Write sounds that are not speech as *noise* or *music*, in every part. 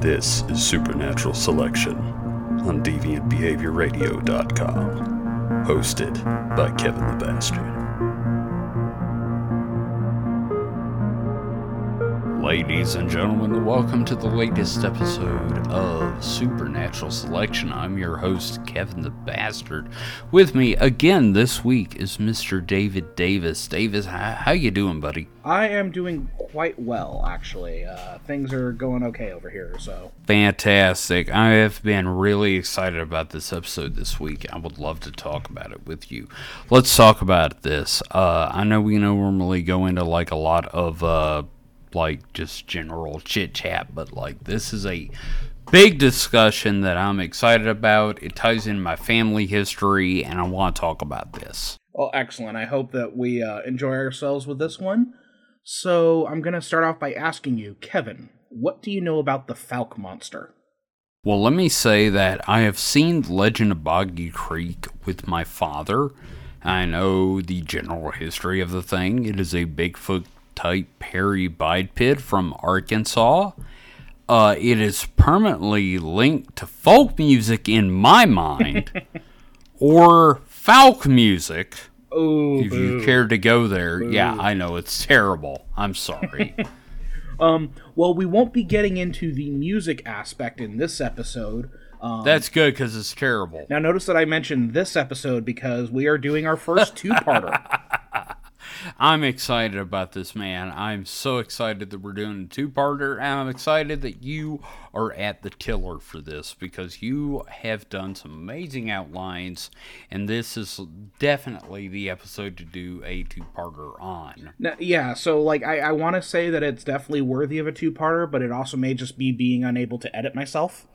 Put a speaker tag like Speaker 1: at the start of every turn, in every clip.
Speaker 1: This is Supernatural Selection on DeviantBehaviorRadio.com, hosted by Kevin the Bastard. Ladies and gentlemen, welcome to the latest episode of Supernatural Selection. I'm your host, Kevin the Bastard. With me again this week is Mr. David Davis. Davis, how, how you doing, buddy?
Speaker 2: I am doing quite well, actually. Uh, things are going okay over here, so.
Speaker 1: Fantastic. I have been really excited about this episode this week. I would love to talk about it with you. Let's talk about this. Uh, I know we normally go into like a lot of uh, like just general chit chat, but like this is a big discussion that I'm excited about. It ties in my family history, and I want to talk about this.
Speaker 2: Well, excellent. I hope that we uh, enjoy ourselves with this one. So I'm going to start off by asking you, Kevin, what do you know about the Fouke monster?
Speaker 1: Well, let me say that I have seen Legend of Boggy Creek with my father. I know the general history of the thing. It is a Bigfoot type hairy biped from Arkansas. Uh, it is permanently linked to folk music in my mind, *laughs* or folk music.
Speaker 2: Oh,
Speaker 1: if you care to go there, boo. yeah, I know it's terrible. I'm sorry. *laughs*
Speaker 2: um, well, we won't be getting into the music aspect in this episode. Um,
Speaker 1: That's good because it's terrible.
Speaker 2: Now, notice that I mentioned this episode because we are doing our first *laughs* two-parter.
Speaker 1: I'm excited about this, man. I'm so excited that we're doing a two parter, and I'm excited that you are at the tiller for this because you have done some amazing outlines, and this is definitely the episode to do a two parter on.
Speaker 2: Now, yeah, so like I, I want to say that it's definitely worthy of a two parter, but it also may just be being unable to edit myself.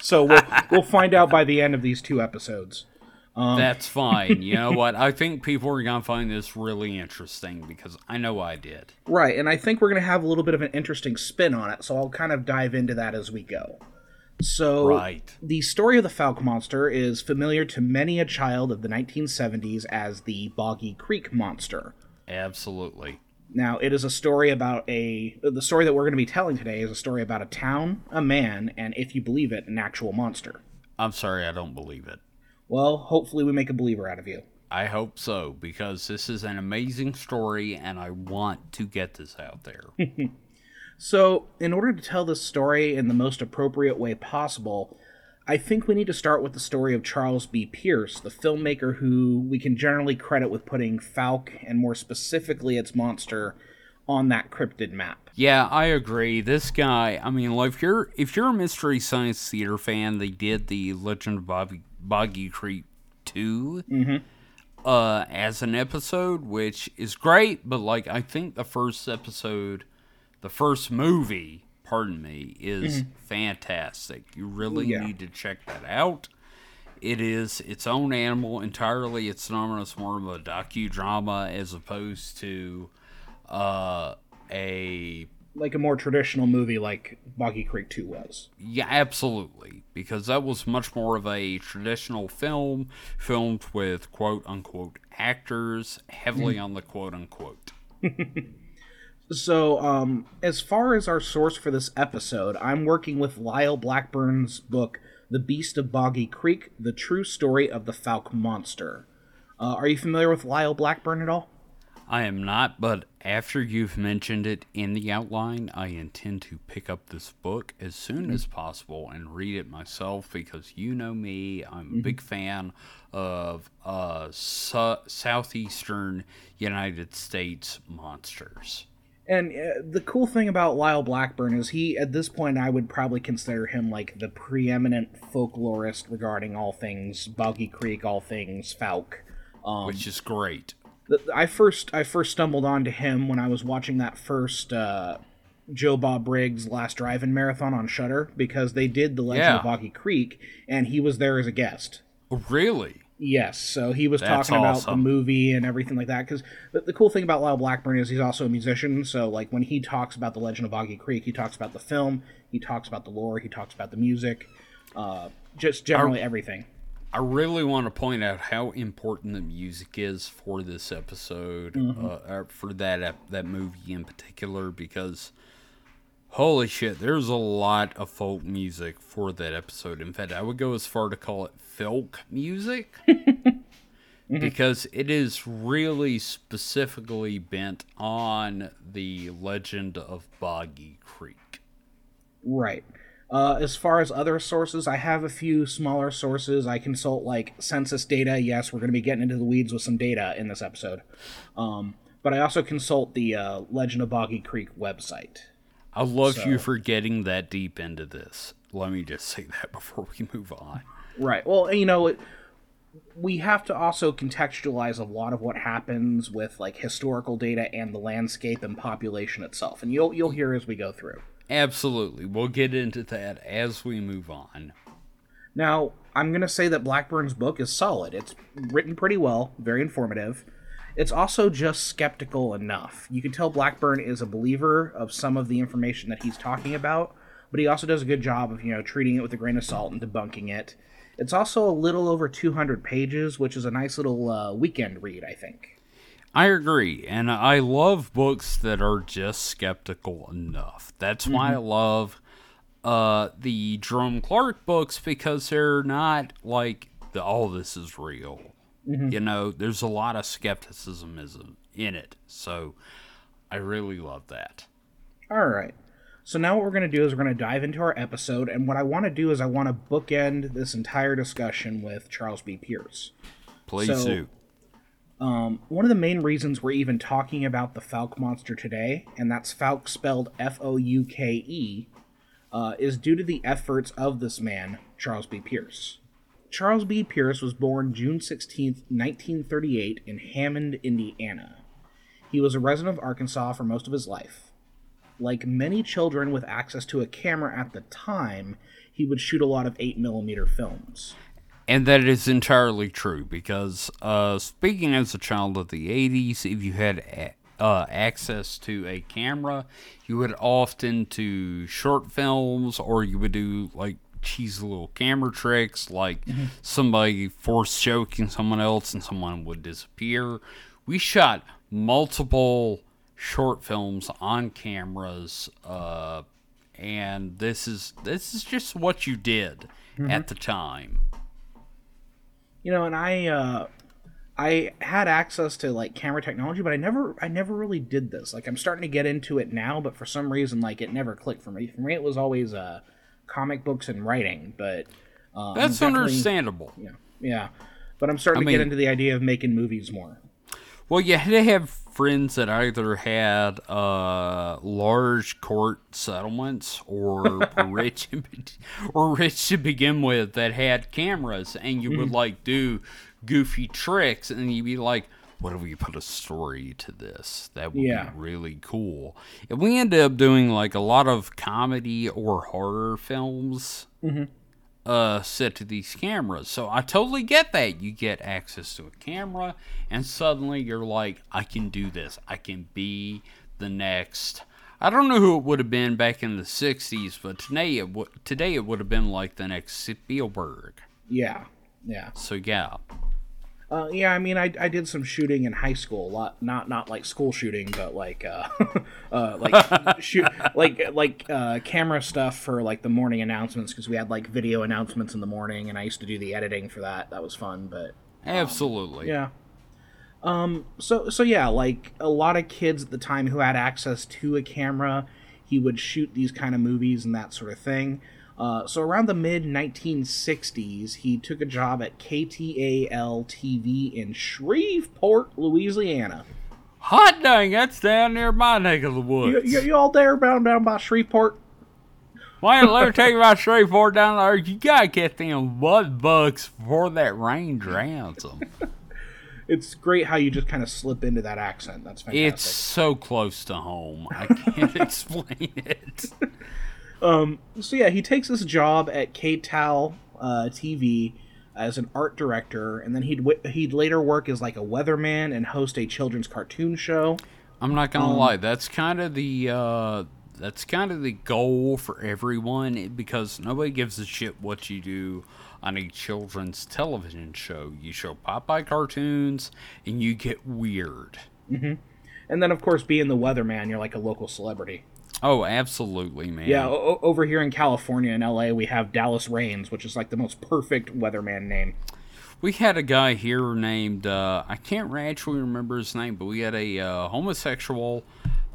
Speaker 2: So we'll, *laughs* we'll find out by the end of these two episodes.
Speaker 1: Um, That's fine. You know *laughs* what? I think people are going to find this really interesting because I know I did.
Speaker 2: Right, and I think we're going to have a little bit of an interesting spin on it, so I'll kind of dive into that as we go. So,
Speaker 1: right.
Speaker 2: the story of the Fouke Monster is familiar to many a child of the 1970s as the Boggy Creek Monster.
Speaker 1: Absolutely.
Speaker 2: Now, it is a story about a. The story that we're going to be telling today is a story about a town, a man, and if you believe it, an actual monster.
Speaker 1: I'm sorry, I don't believe it.
Speaker 2: Well, hopefully we make a believer out of you.
Speaker 1: I hope so, because this is an amazing story and I want to get this out there. *laughs*
Speaker 2: so, in order to tell this story in the most appropriate way possible, I think we need to start with the story of Charles B. Pierce, the filmmaker who we can generally credit with putting Fouke and more specifically its monster, on that cryptid map.
Speaker 1: Yeah, I agree. This guy, I mean, like if you're if you're a mystery science theater fan, they did the Legend of Bobby Boggy Creek 2
Speaker 2: mm-hmm.
Speaker 1: uh, as an episode, which is great, but like I think the first episode, the first movie, pardon me, is mm-hmm. fantastic. You really yeah. need to check that out. It is its own animal entirely. It's known as more of a docudrama as opposed to uh, a
Speaker 2: like a more traditional movie like Boggy Creek 2 was.
Speaker 1: Yeah, absolutely. Because that was much more of a traditional film, filmed with quote unquote actors, heavily mm. on the quote unquote. *laughs*
Speaker 2: so, um, as far as our source for this episode, I'm working with Lyle Blackburn's book, The Beast of Boggy Creek The True Story of the Fouke Monster. Uh, are you familiar with Lyle Blackburn at all?
Speaker 1: I am not, but after you've mentioned it in the outline, I intend to pick up this book as soon mm-hmm. as possible and read it myself because you know me, I'm mm-hmm. a big fan of uh, su- southeastern United States monsters.
Speaker 2: And uh, the cool thing about Lyle Blackburn is he, at this point, I would probably consider him like the preeminent folklorist regarding all things Boggy Creek, all things Fouke.
Speaker 1: Um, Which is great.
Speaker 2: I first I first stumbled onto him when I was watching that first uh, Joe Bob Briggs Last Drive-In marathon on Shudder because they did the Legend yeah. of Boggy Creek and he was there as a guest.
Speaker 1: Oh, really?
Speaker 2: Yes. So he was That's talking awesome. about the movie and everything like that. Because the, the, cool thing about Lyle Blackburn is he's also a musician. So like when he talks about the Legend of Boggy Creek, he talks about the film, he talks about the lore, he talks about the music, uh, just generally everything.
Speaker 1: I really want to point out how important the music is for this episode, mm-hmm. uh, for that that movie in particular, because Holy shit, there's a lot of folk music for that episode. In fact, I would go as far to call it folk music. *laughs* Because it is really specifically bent on the legend of Boggy Creek.
Speaker 2: Right. Uh, as far as other sources, I have a few smaller sources. I consult like census data. Yes, we're going to be getting into the weeds with some data in this episode. Um, but I also consult the uh, Legend of Boggy Creek website.
Speaker 1: I love
Speaker 2: So-
Speaker 1: you for getting that deep into this. Let me just say that *laughs* before we move on.
Speaker 2: Right. Well, you know, it, we have to also contextualize a lot of what happens with like historical data and the landscape and population itself, and you'll you'll hear as we go through.
Speaker 1: Absolutely. We'll get into that as we move on.
Speaker 2: Now, I'm going to say that Blackburn's book is solid. It's written pretty well, very informative. It's also just skeptical enough. You can tell Blackburn is a believer of some of the information that he's talking about, but he also does a good job of, you know, treating it with a grain of salt and debunking it. It's also a little over 200 pages, which is a nice little uh, weekend read, I think.
Speaker 1: I agree, and I love books that are just skeptical enough. That's why I love uh, the Jerome Clark books because they're not like the all this is real. You know, there's a lot of skepticism is- in it, so I really love that.
Speaker 2: All right. So now what we're going to do is we're going to dive into our episode, and what I want to do is I want to bookend this entire discussion with Charles B. Pierce.
Speaker 1: Please
Speaker 2: So-
Speaker 1: do.
Speaker 2: Um, one of the main reasons we're even talking about the Fouke monster today, and that's Fouke spelled F O U K E, uh, is due to the efforts of this man, Charles B. Pierce. Charles B. Pierce was born June 16, 1938, in Hammond, Indiana. He was a resident of Arkansas for most of his life. Like many children with access to a camera at the time, he would shoot a lot of 8mm films.
Speaker 1: And that is entirely true because, uh, speaking as a child of the 80s, if you had a- uh, access to a camera, you would often do short films or you would do like cheesy little camera tricks, like somebody force choking someone else and someone would disappear. We shot multiple short films on cameras, uh, and this is this is just what you did at the time.
Speaker 2: You know and i uh i had access to like camera technology but i never i never really did this. Like i'm starting to get into it now but for some reason like it never clicked for me. For me it was always uh comic books and writing but I'm
Speaker 1: That's understandable.
Speaker 2: yeah yeah. But i'm starting
Speaker 1: I
Speaker 2: to get into the idea of making movies more.
Speaker 1: Well, you had to have friends that either had uh, large court settlements or were *laughs* rich, or rich to begin with that had cameras, and you would like do goofy tricks, and you'd be like, "What if we put a story to this? That would
Speaker 2: Yeah.
Speaker 1: be really cool." And we ended up doing like a lot of comedy or horror films uh, set to these cameras. So I totally get that. You get access to a camera, and suddenly you're like, I can do this. I can be the next. I don't know who it would have been back in the '60s, but today it would today it would have been like the next Spielberg.
Speaker 2: yeah yeah
Speaker 1: So yeah,
Speaker 2: Uh, yeah, I mean, I, I did some shooting in high school, a lot not not like school shooting, but like uh, *laughs* uh like *laughs* shoot like like uh, camera stuff for like the morning announcements because we had like video announcements in the morning, and I used to do the editing for that. That was fun, but
Speaker 1: absolutely.
Speaker 2: yeah. Um. So so yeah, like a lot of kids at the time who had access to a camera, he would shoot these kind of movies and that sort of thing. Uh, so around the mid 1960s, he took a job at KTAL TV in Shreveport, Louisiana.
Speaker 1: Hot dang, that's down near my neck of the woods.
Speaker 2: you, you all there bound down by Shreveport?
Speaker 1: Why let me *laughs* tell you about Shreveport down there. You gotta get them mud bugs before that rain drowns them. *laughs*
Speaker 2: It's great how you just kind of slip into that accent. That's fantastic.
Speaker 1: It's so close to home. I can't *laughs* explain it.
Speaker 2: So yeah, he takes this job at KTAL uh, TV as an art director, and then he'd w- he'd later work as like a weatherman and host a children's cartoon show.
Speaker 1: I'm not gonna
Speaker 2: Um,
Speaker 1: lie. That's kind of the uh, that's kind of the goal for everyone because nobody gives a shit what you do on a children's television show. You show Popeye cartoons and you get weird.
Speaker 2: And then of course, being the weatherman, you're like a local celebrity.
Speaker 1: Oh, absolutely, man.
Speaker 2: Yeah, o- over here in California in LA, we have Dallas Raines, which is like the most perfect weatherman name.
Speaker 1: We had a guy here named uh, I can't actually remember his name, but we had a uh, homosexual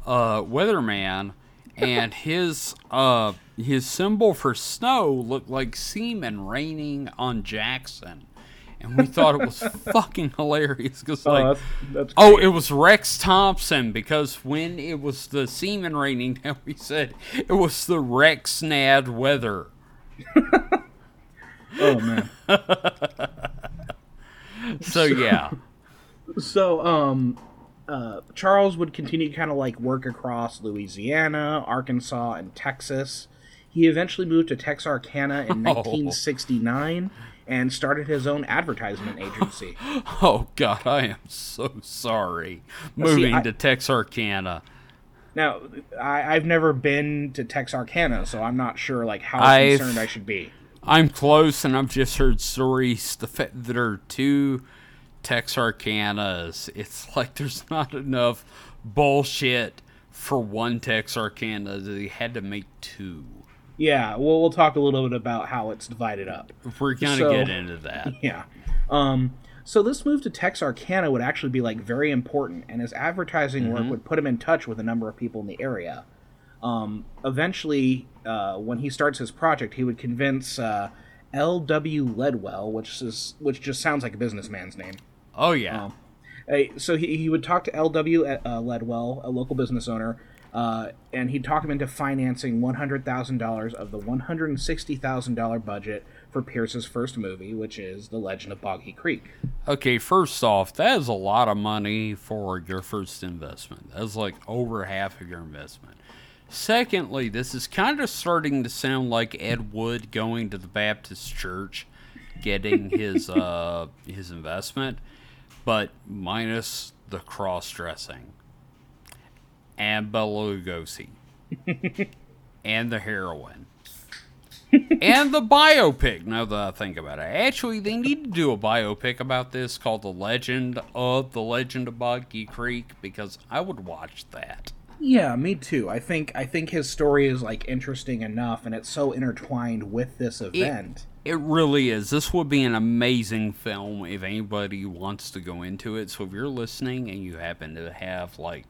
Speaker 1: uh, weatherman, *laughs* and his uh, his symbol for snow looked like semen raining on Jackson, and we thought it was fucking hilarious because like.
Speaker 2: that's, that's
Speaker 1: Oh, it was Rex Thompson because when it was the semen raining down, we said it was the Rex Nad weather. *laughs*
Speaker 2: oh man.
Speaker 1: So yeah,
Speaker 2: So, um, uh, Charles would continue to kind of like work across Louisiana, Arkansas, and Texas. He eventually moved to Texarkana in *laughs* 1969 and started his own advertisement agency. *laughs*
Speaker 1: oh god, I am so sorry. Moving
Speaker 2: I-
Speaker 1: to Texarkana.
Speaker 2: Now, I, I've never been to Texarkana, so I'm not sure like how
Speaker 1: I've-
Speaker 2: concerned I should be.
Speaker 1: I'm close, and I've just heard stories that there are two Texarkanas. It's *laughs* like there's not enough bullshit for one Texarkana. They had to make two.
Speaker 2: Yeah, well, we'll talk a little bit about how it's divided up.
Speaker 1: Before We're gonna
Speaker 2: So-
Speaker 1: get into that. *laughs*
Speaker 2: Yeah. Um, so this move to Texarkana would actually be like very important, and his advertising work would put him in touch with a number of people in the area. Um, eventually, uh, when he starts his project, he would convince uh, L.W. Ledwell, which is which just sounds like a businessman's name.
Speaker 1: Oh yeah.
Speaker 2: Uh, so he, he would talk to L.W. uh, Ledwell, a local business owner, uh, and he'd talk him into financing $100,000 of the $160,000 budget for Pierce's first movie, which is The Legend of Boggy Creek.
Speaker 1: Okay, first off, that is a lot of money for your first investment. That's like over half of your investment. Secondly, this is kind of starting to sound like Ed Wood going to the Baptist church, getting *laughs* his uh, his investment, but minus the cross dressing and Bela Lugosi *laughs* and the heroin and the biopic. Now that I think about it, actually, they need to do a biopic about this called "The Legend of the Legend of Boggy Creek" because I would watch that.
Speaker 2: Yeah, me too. I think I think his story is like interesting enough, and it's so intertwined with this event.
Speaker 1: It really is. This would be an amazing film if anybody wants to go into it. So if you're listening and you happen to have like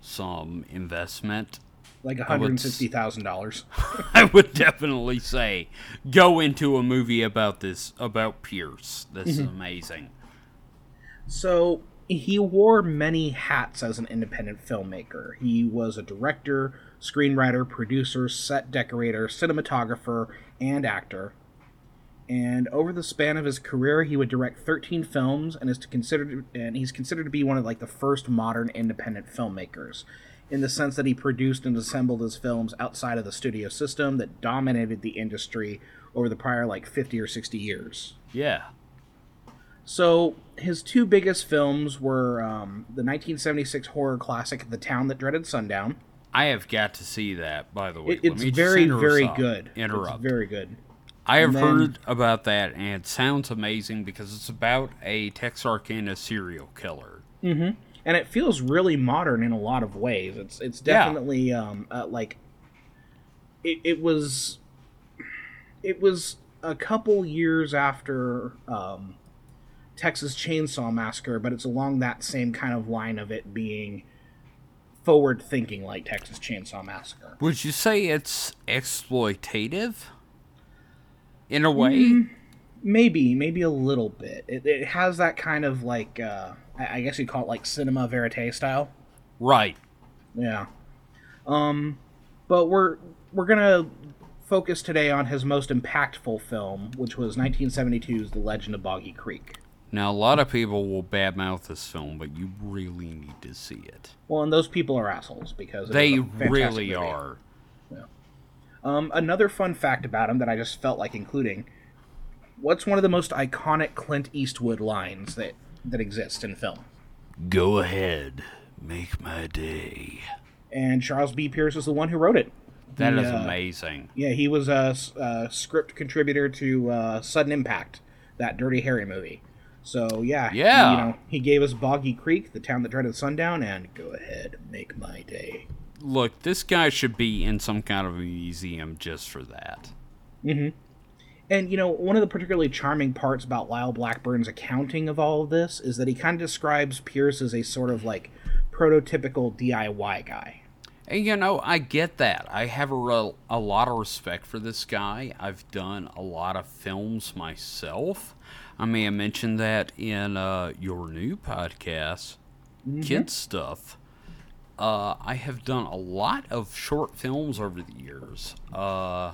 Speaker 1: some investment,
Speaker 2: like one
Speaker 1: would
Speaker 2: hundred
Speaker 1: s-
Speaker 2: sixty thousand dollars. *laughs*
Speaker 1: I would definitely say go into a movie about this about Pierce. This is mm-hmm. amazing.
Speaker 2: So he wore many hats as an independent filmmaker. He was a director, screenwriter, producer, set decorator, cinematographer, and actor. And over the span of his career, he would direct 13 films, and is to considered and he's considered to be one of like the first modern independent filmmakers, in the sense that he produced and assembled his films outside of the studio system that dominated the industry over the prior like 50 or 60 years.
Speaker 1: Yeah.
Speaker 2: So his two biggest films were um, the 1976 horror classic "The Town That Dreaded Sundown."
Speaker 1: I have got to see that, by the way.
Speaker 2: It, it's very, very good.
Speaker 1: Interrupt.
Speaker 2: It's very good.
Speaker 1: I have
Speaker 2: then-
Speaker 1: heard about that, and it sounds amazing because it's about a Texarkana serial killer. Mm-hmm.
Speaker 2: and it feels really modern in a lot of ways. It's it's
Speaker 1: Yeah.
Speaker 2: definitely um uh, like it it was it was a couple years after um Texas Chainsaw Massacre, but it's along that same kind of line of it being forward thinking like Texas Chainsaw Massacre.
Speaker 1: Would you say it's exploitative? In a way?
Speaker 2: Mm, Maybe, maybe a little bit. It, it has that kind of like uh I, guess you'd call it like cinema verite style.
Speaker 1: Right.
Speaker 2: Yeah. Um, but we're we're gonna focus today on his most impactful film, which was 1972's The Legend of Boggy Creek.
Speaker 1: Now, a lot of people will badmouth this film, but you really need to see it.
Speaker 2: Well, and those people are assholes because
Speaker 1: They
Speaker 2: is a fantastic
Speaker 1: really
Speaker 2: movie.
Speaker 1: are.
Speaker 2: Um, another fun fact about him that I just felt like including: what's one of the most iconic Clint Eastwood lines that that exist in film?
Speaker 1: Go ahead, make my day.
Speaker 2: And Charles B. Pierce is the one who wrote it.
Speaker 1: That
Speaker 2: He,
Speaker 1: is
Speaker 2: uh,
Speaker 1: amazing.
Speaker 2: Yeah, he was a script contributor to uh, Sudden Impact, that Dirty Harry movie. So yeah,
Speaker 1: Yeah.
Speaker 2: you know, he gave us Boggy Creek, the town that dreaded sundown, and go ahead, make my day.
Speaker 1: Look, this guy should be in some kind of a museum just for that.
Speaker 2: And you know, one of the particularly charming parts about Lyle Blackburn's accounting of all of this is that he kind of describes Pierce as a sort of like prototypical DIY guy.
Speaker 1: And you know, I get that. I have a, a lot of respect for this guy. I've done a lot of films myself. I may have mentioned that in uh, your new podcast, Kid Stuff. Uh, I have done a lot of short films over the years. Uh,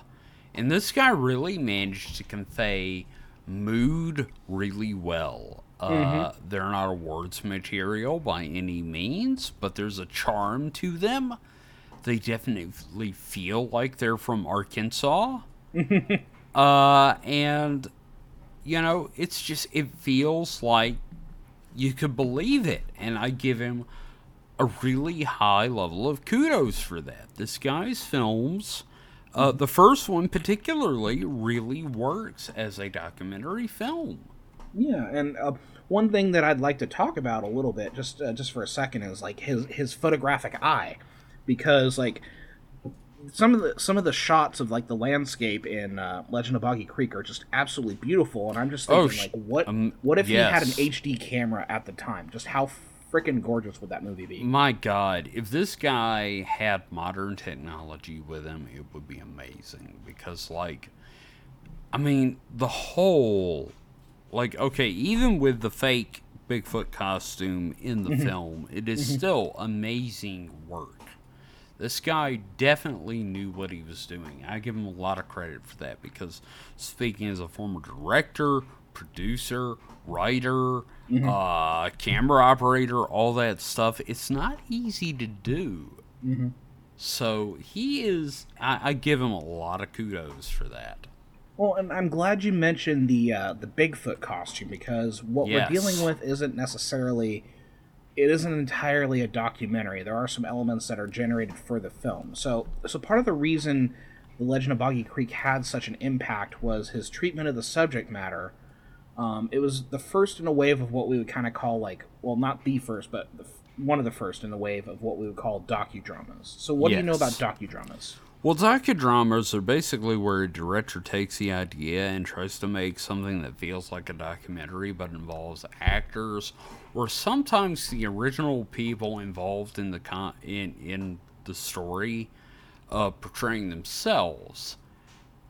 Speaker 1: and this guy really managed to convey mood really well. Uh, They're not awards material by any means, but there's a charm to them. They definitely feel like they're from Arkansas. *laughs* uh, and, you know, it's just, it feels like you could believe it. And I give him a really high level of kudos for that. This guy's films, uh, the first one particularly, really works as a documentary film.
Speaker 2: Yeah, and uh, one thing that I'd like to talk about a little bit, just uh, just for a second, is like his his photographic eye, because like some of the some of the shots of like the landscape in uh, Legend of Boggy Creek are just absolutely beautiful, and I'm just
Speaker 1: Oh,
Speaker 2: thinking
Speaker 1: sh-
Speaker 2: like, what
Speaker 1: um,
Speaker 2: what if he had an. HD camera at the time? Just how freaking gorgeous would that movie be?
Speaker 1: My God, if this guy had modern technology with him, it would be amazing. Because, like, I mean, the whole, like, okay, even with the fake Bigfoot costume in the mm-hmm. film, it is mm-hmm. still amazing work. This guy definitely knew what he was doing. I give him a lot of credit for that because, speaking as a former director, producer, writer, uh, camera operator, all that stuff, it's not easy to do. So he is. I, I give him a lot of kudos for that.
Speaker 2: Well, and I'm glad you mentioned the uh, the Bigfoot costume because what
Speaker 1: Yes.
Speaker 2: we're dealing with isn't necessarily it isn't entirely a documentary. There are some elements that are generated for the film. So so part of the reason the Legend of Boggy Creek had such an impact was his treatment of the subject matter. Um, it was the first in a wave of what we would kind of call like well not the first but the, one of the first in the wave of what we would call docudramas. So what do you know about docudramas?
Speaker 1: Well, docudramas are basically where a director takes the idea and tries to make something that feels like a documentary but involves actors or sometimes the original people involved in the con- in in the story uh, portraying themselves.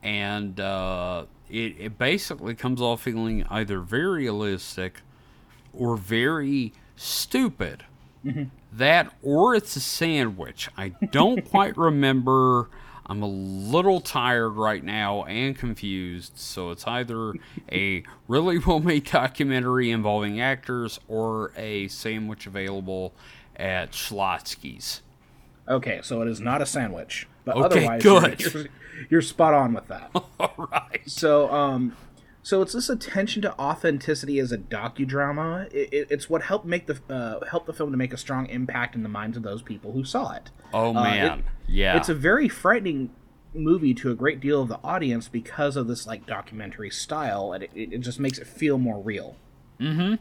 Speaker 1: And uh, it, it basically comes off feeling either very realistic or very stupid. Mm-hmm. That or it's a sandwich. I don't *laughs* quite remember. I'm a little tired right now and confused, so it's either a really *laughs* well made documentary involving actors or a sandwich available at Schlotzsky's.
Speaker 2: Okay, so it is not a sandwich, but
Speaker 1: Okay,
Speaker 2: otherwise
Speaker 1: good.
Speaker 2: You're, you're, you're spot on with that. *laughs*
Speaker 1: All right.
Speaker 2: So, um, so it's this attention to authenticity as a docudrama. It, it, it's what helped make the uh, help the film to make a strong impact in the minds of those people who saw it.
Speaker 1: Oh
Speaker 2: Uh,
Speaker 1: man,
Speaker 2: it-
Speaker 1: yeah.
Speaker 2: It's a very frightening movie to a great deal of the audience because of this like documentary style, and it, it it just makes it feel more real.
Speaker 1: mm-hmm.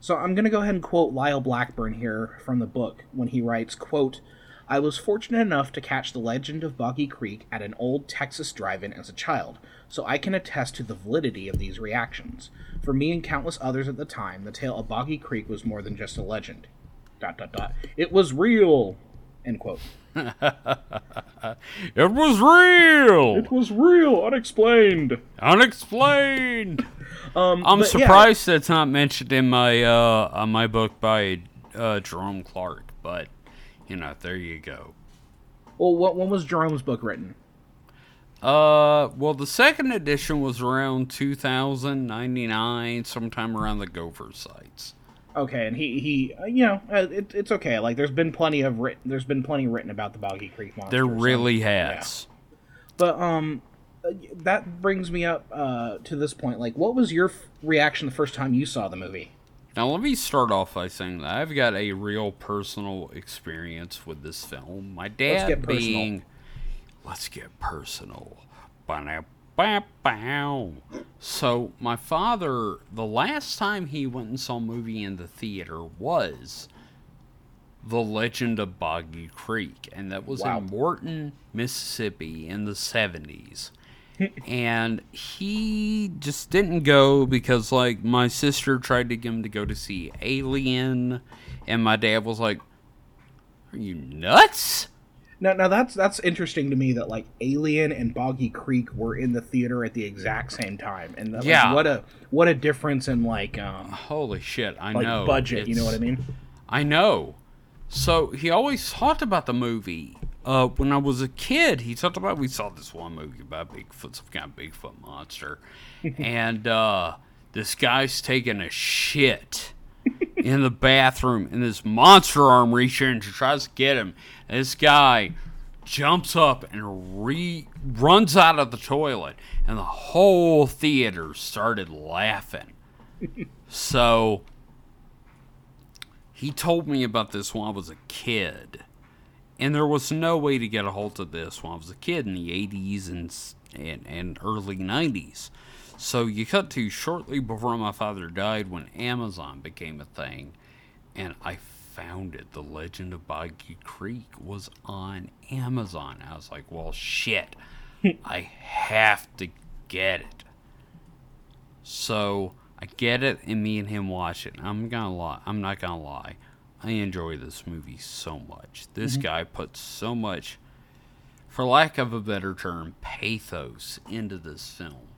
Speaker 2: So I'm going to go ahead and quote Lyle Blackburn here from the book when he writes, quote, I was fortunate enough to catch the legend of Boggy Creek at an old Texas drive-in as a child, so I can attest to the validity of these reactions. For me and countless others at the time, the tale of Boggy Creek was more than just a legend. Dot dot dot. It was real. End quote. *laughs*
Speaker 1: It was real, It
Speaker 2: was real, unexplained.
Speaker 1: unexplained. *laughs*
Speaker 2: Um,
Speaker 1: I'm
Speaker 2: but yeah,
Speaker 1: surprised that's not mentioned in my uh on my book by uh, Jerome Clark, but you know, there you go.
Speaker 2: well, what when was Jerome's book written?
Speaker 1: Uh, well, the second edition was around 2099, sometime around the Gopher sites.
Speaker 2: Okay, and he he, uh, you know, uh, it, it's okay. Like, there's been plenty of writ- there's been plenty written about the Boggy Creek monster.
Speaker 1: There
Speaker 2: so-
Speaker 1: really has.
Speaker 2: But um, uh, that brings me up uh to this point. Like, what was your f- reaction the first time you saw the movie?
Speaker 1: Now, let me start off by saying that I've got a real personal experience with this film. My dad
Speaker 2: personal.
Speaker 1: being. Let's get personal. Ba-da-ba-bow. So, my father, the last time he went and saw a movie in the theater was The Legend of Boggy Creek, and that was
Speaker 2: Wow.
Speaker 1: in Morton, Mississippi in the 70s. And he just didn't go because, like, my sister tried to get him to go to see Alien, and my dad was like, Are you nuts?
Speaker 2: Now, now that's that's interesting to me that like Alien and Boggy Creek were in the theater at the exact same time, and that, like,
Speaker 1: Yeah.
Speaker 2: what a what a difference in like um
Speaker 1: Holy shit, I
Speaker 2: like
Speaker 1: know.
Speaker 2: budget. You know what I mean?
Speaker 1: I know. So he always talked about the movie. Uh, when I was a kid, he talked about we saw this one movie about Bigfoot, some kind of Bigfoot monster, *laughs* and uh, this guy's taking a shit in the bathroom, and this monster arm reaches in and tries to get him. And this guy jumps up and re runs out of the toilet, and the whole theater started laughing. *laughs* so he told me about this when I was a kid. And there was no way to get a hold of this when I was a kid in the 80s and, and, and early 90s. So you cut to shortly before my father died when Amazon became a thing. And I found it. The Legend of Boggy Creek was on Amazon. I was like, well, shit. *laughs* I have to get it. So I get it, and me and him watch it. I'm gonna lie. I'm not gonna lie. I enjoy this movie so much. This mm-hmm. guy puts so much, for lack of a better term, pathos into this film.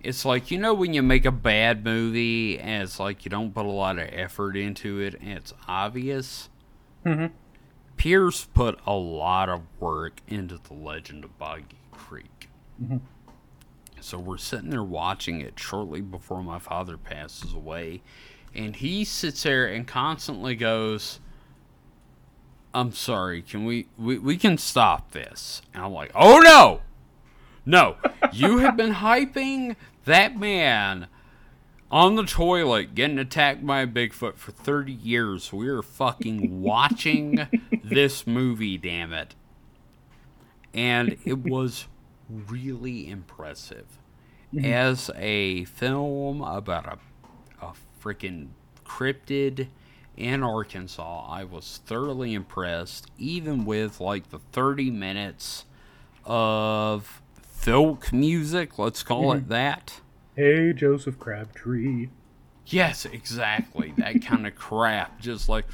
Speaker 1: It's like you know when you make a bad movie and it's like you don't put a lot of effort into it and it's obvious. Mm-hmm. Pierce put a lot of work into the Legend of Boggy Creek. Mm-hmm. So we're sitting there watching it shortly before my father passes away, and he sits there and constantly goes, "I'm sorry, can we we, we can stop this?" And I'm like, "Oh no, no, you have been hyping that man." On the toilet, getting attacked by a Bigfoot for 30 years. We are fucking watching *laughs* this movie, damn it and it was really impressive mm-hmm. as a film about a, a freaking cryptid in Arkansas. I was thoroughly impressed, even with like the 30 minutes of folk music, let's call it mm-hmm. that.
Speaker 2: Hey, Joseph Crabtree.
Speaker 1: Yes, exactly. That kind of crap. Just like,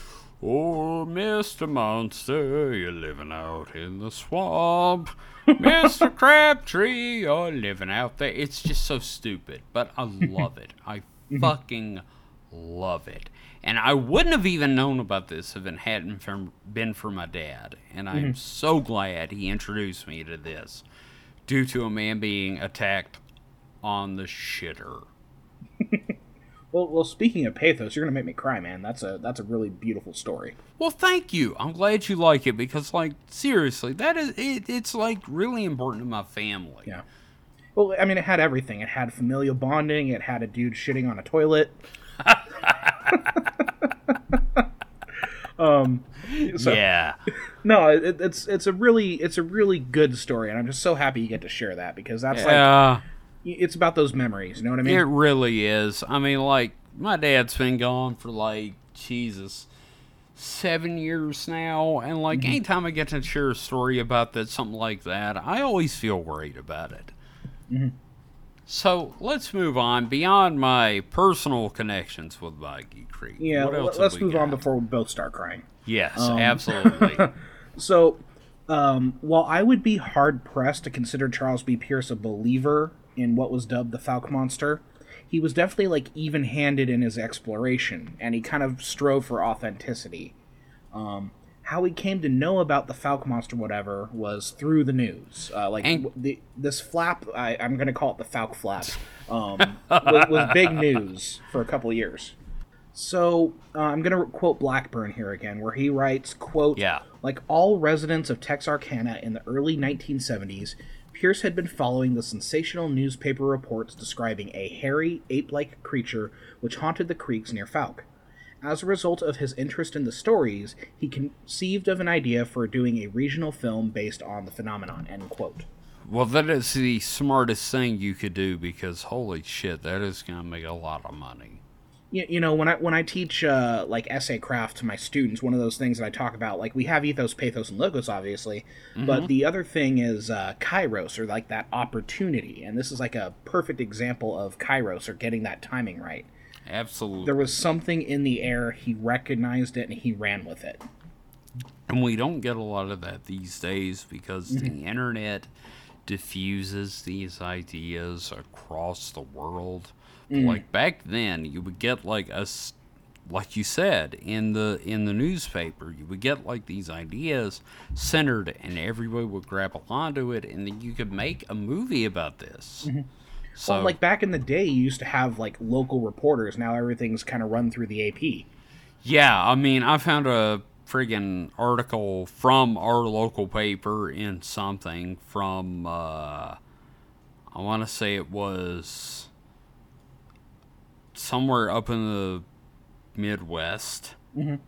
Speaker 1: oh, Mr. Monster, you're living out in the swamp. Mr. Crabtree, you're living out there. It's just so stupid, but I love it. I *laughs* mm-hmm. fucking love it. And I wouldn't have even known about this if it hadn't from, been for my dad. And I'm mm-hmm. so glad he introduced me to this due to a man being attacked on the shitter. *laughs*
Speaker 2: Well, well, speaking of pathos, you're gonna make me cry, man. That's a that's a really beautiful story.
Speaker 1: Well, thank you. I'm glad you like it because, like, seriously, that is it, it's like really important to my family.
Speaker 2: Yeah. Well, I mean, it had everything. It had familial bonding. It had a dude shitting on a toilet. *laughs* um, so,
Speaker 1: Yeah.
Speaker 2: no, it, it's it's a really it's a really good story, and I'm just so happy you get to share that because that's like
Speaker 1: Yeah.
Speaker 2: it's about those memories. You know what I mean?
Speaker 1: It really is. I mean, like, my dad's been gone for like Jesus seven years now, and like
Speaker 2: Mm-hmm.
Speaker 1: anytime I get to share a story about that, something like that, I always feel worried about it.
Speaker 2: Mm-hmm.
Speaker 1: So let's move on beyond my personal connections with Boggy Creek.
Speaker 2: yeah.
Speaker 1: What else
Speaker 2: let's move on before we both start crying.
Speaker 1: Yes,
Speaker 2: Um,
Speaker 1: absolutely. *laughs*
Speaker 2: So, um, while I would be hard pressed to consider Charles B. Pierce a believer in what was dubbed the Fouke Monster, he was definitely like even handed in his exploration, and he kind of strove for authenticity. Um, how he came to know about the Fouke Monster, whatever, was through the news. Uh, like
Speaker 1: And-
Speaker 2: the this flap, I, I'm going to call it the Fouke flap, um, *laughs* was, was big news for a couple of years. So uh, I'm going to quote Blackburn here again, where he writes, "quote
Speaker 1: Yeah.
Speaker 2: Like all residents of Texarkana in the early 1970s, Pierce had been following the sensational newspaper reports describing a hairy, ape-like creature which haunted the creeks near Fouke. As a result of his interest in the stories, he conceived of an idea for doing a regional film based on the phenomenon." End quote.
Speaker 1: Well, that is the smartest thing you could do because holy shit, that is going to make a lot of money.
Speaker 2: you, you know when I when I teach uh, like essay craft to my students, one of those things that I talk about, like we have ethos, pathos, and logos, obviously,
Speaker 1: Mm-hmm.
Speaker 2: but the other thing is uh, kairos or like that opportunity, and this is like a perfect example of kairos or getting that timing right.
Speaker 1: Absolutely.
Speaker 2: There was something in the air, he recognized it, and he ran with it.
Speaker 1: And we don't get a lot of that these days because
Speaker 2: Mm-hmm.
Speaker 1: the internet diffuses these ideas across the world.
Speaker 2: Mm.
Speaker 1: Like back then, you would get like us, like you said in the in the newspaper, you would get like these ideas centered, and everybody would grab onto it, and then you could make a movie about this. So,
Speaker 2: Mm-hmm. Well, like back in the day, you used to have like local reporters. Now everything's kind of run through the AP.
Speaker 1: Yeah, I mean, I found a friggin' article from our local paper in something from, uh, I want to say it was somewhere up in the Midwest.
Speaker 2: Mhm.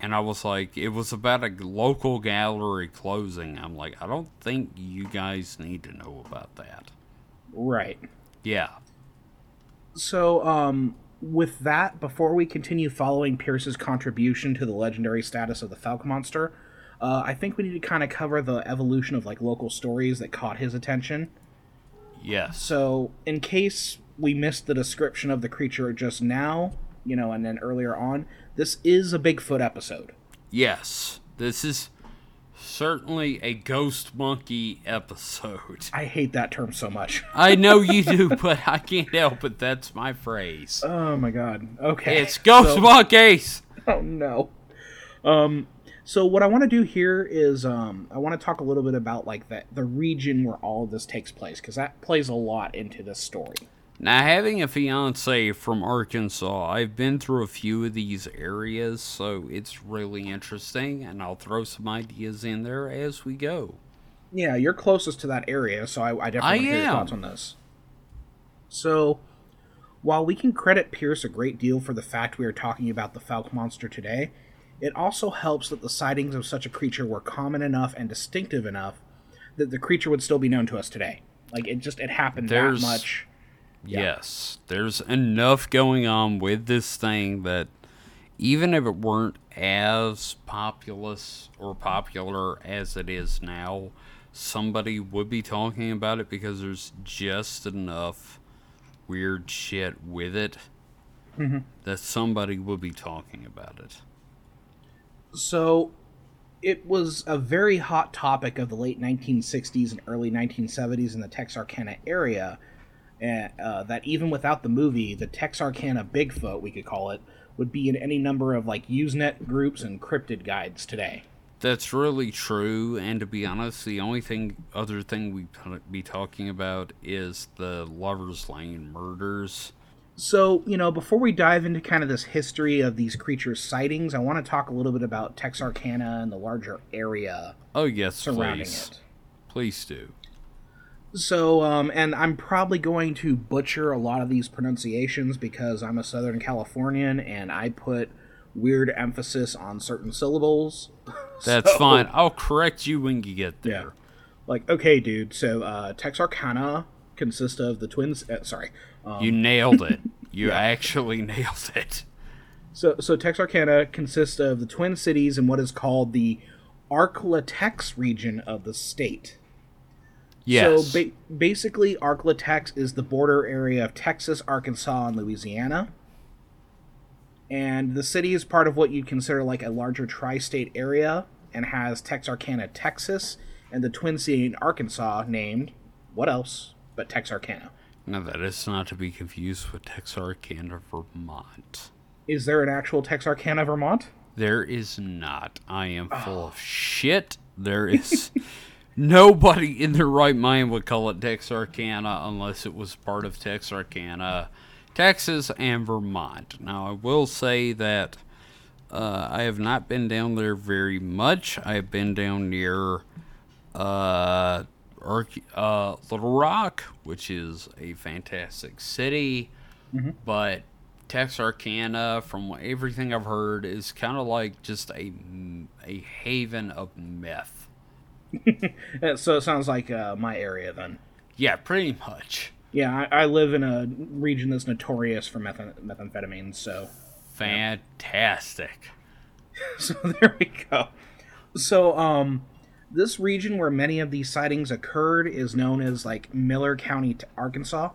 Speaker 1: And I was like, it was about a local gallery closing. I'm like, I don't think you guys need to know about that.
Speaker 2: Right.
Speaker 1: Yeah.
Speaker 2: So, um, with that, before we continue following Pierce's contribution to the legendary status of the Falcon Monster, uh, I think we need to kind of cover the evolution of like local stories that caught his attention.
Speaker 1: Yes.
Speaker 2: So, in case we missed the description of the creature just now, you know, and then earlier on, this is a Bigfoot episode.
Speaker 1: Yes. This is certainly a ghost monkey episode.
Speaker 2: I hate that term so much. *laughs*
Speaker 1: I know you do, *laughs* but I can't help it. That's my phrase.
Speaker 2: Oh my god. Okay.
Speaker 1: It's ghost
Speaker 2: So-
Speaker 1: monkeys. *laughs*
Speaker 2: oh no. Um so what I want to do here is um I want to talk a little bit about like the the region where all of this takes place cuz that plays a lot into this story.
Speaker 1: Now, having a fiance from Arkansas, I've been through a few of these areas, so it's really interesting, and I'll throw some ideas in there as we go.
Speaker 2: Yeah, you're closest to that area, so I, I definitely
Speaker 1: I
Speaker 2: hear your thoughts on this. So, while we can credit Pierce a great deal for the fact we are talking about the Fouke monster today, it also helps that the sightings of such a creature were common enough and distinctive enough that the creature would still be known to us today. Like it just it happened
Speaker 1: There's-
Speaker 2: that much. Yeah.
Speaker 1: Yes, there's enough going on with this thing that even if it weren't as populous or popular as it is now, somebody would be talking about it because there's just enough weird shit with it mm-hmm. that somebody would be talking about it.
Speaker 2: So, it was a very hot topic of the late 1960s and early 1970s in the Texarkana area. Uh, uh, that even without the movie, the Texarkana Bigfoot, we could call it, would be in any number of like Usenet groups and cryptid guides today.
Speaker 1: That's really true, and to be honest, the only thing, other thing we be talking about is the Lovers Lane murders.
Speaker 2: So, you know, before we dive into kind of this history of these creatures' sightings, I want to talk a little bit about Texarkana and the larger area
Speaker 1: Oh yes,
Speaker 2: surrounding
Speaker 1: please.
Speaker 2: it.
Speaker 1: Please do.
Speaker 2: So, um, and I'm probably going to butcher a lot of these pronunciations because I'm a Southern Californian and I put weird emphasis on certain syllables. *laughs*
Speaker 1: That's
Speaker 2: So-
Speaker 1: fine. I'll correct you when you get
Speaker 2: Yeah.
Speaker 1: there.
Speaker 2: Like, okay, dude. So, uh, Texarkana consists of the twins. Uh, sorry. Um,
Speaker 1: You nailed it. You *laughs* actually *laughs* nailed it.
Speaker 2: so, so Texarkana consists of the Twin Cities and what is called the Arklatex region of the state.
Speaker 1: Yes.
Speaker 2: So ba- basically, Arklatex is the border area of Texas, Arkansas, and Louisiana. And the city is part of what you'd consider like a larger tri state area and has Texarkana, Texas, and the Twin City in Arkansas named what else but Texarkana.
Speaker 1: now that is not to be confused with Texarkana, Vermont.
Speaker 2: Is there an actual Texarkana, Vermont?
Speaker 1: There is not. I am full ah. of shit. There is *laughs* nobody in their right mind would call it Texarkana unless it was part of Texarkana, Texas, and Vermont. Now, I will say that uh, I have not been down there very much. I have been down near uh, uh, Little Rock, which is a fantastic city, but Texarkana, from everything I've heard, is kind of like just a a haven of meth. *laughs*
Speaker 2: So it sounds like uh, my area then.
Speaker 1: Yeah, pretty much.
Speaker 2: Yeah, I, I live in a region that's notorious for metha- methamphetamine, so
Speaker 1: Fantastic. *laughs*
Speaker 2: so there we go. So um this region where many of these sightings occurred is known as like Miller County, Arkansas.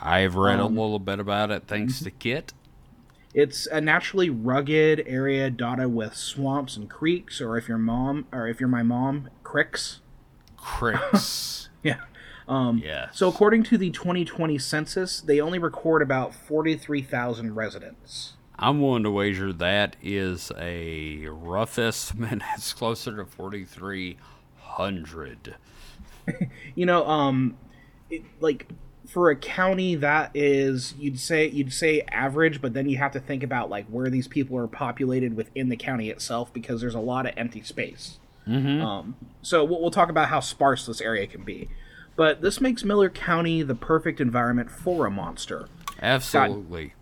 Speaker 1: I've read
Speaker 2: Um,
Speaker 1: a little bit about it thanks to Kit.
Speaker 2: It's a naturally rugged area dotted with swamps and creeks, or if your mom, or if you're my mom, cricks.
Speaker 1: Cricks. *laughs*
Speaker 2: Yeah. Um,
Speaker 1: yes.
Speaker 2: So according to the 2020 census, they only record about 43,000 residents.
Speaker 1: I'm willing to wager that is a rough *laughs* estimate. It's closer to 4,300. *laughs*
Speaker 2: You know, um, it, like for a county that is, you'd say you'd say average, but then you have to think about like where these people are populated within the county itself because there's a lot of empty space.
Speaker 1: Mm-hmm.
Speaker 2: Um, so we'll, we'll talk about how sparse this area can be. But this makes Miller County the perfect environment for a monster.
Speaker 1: Absolutely.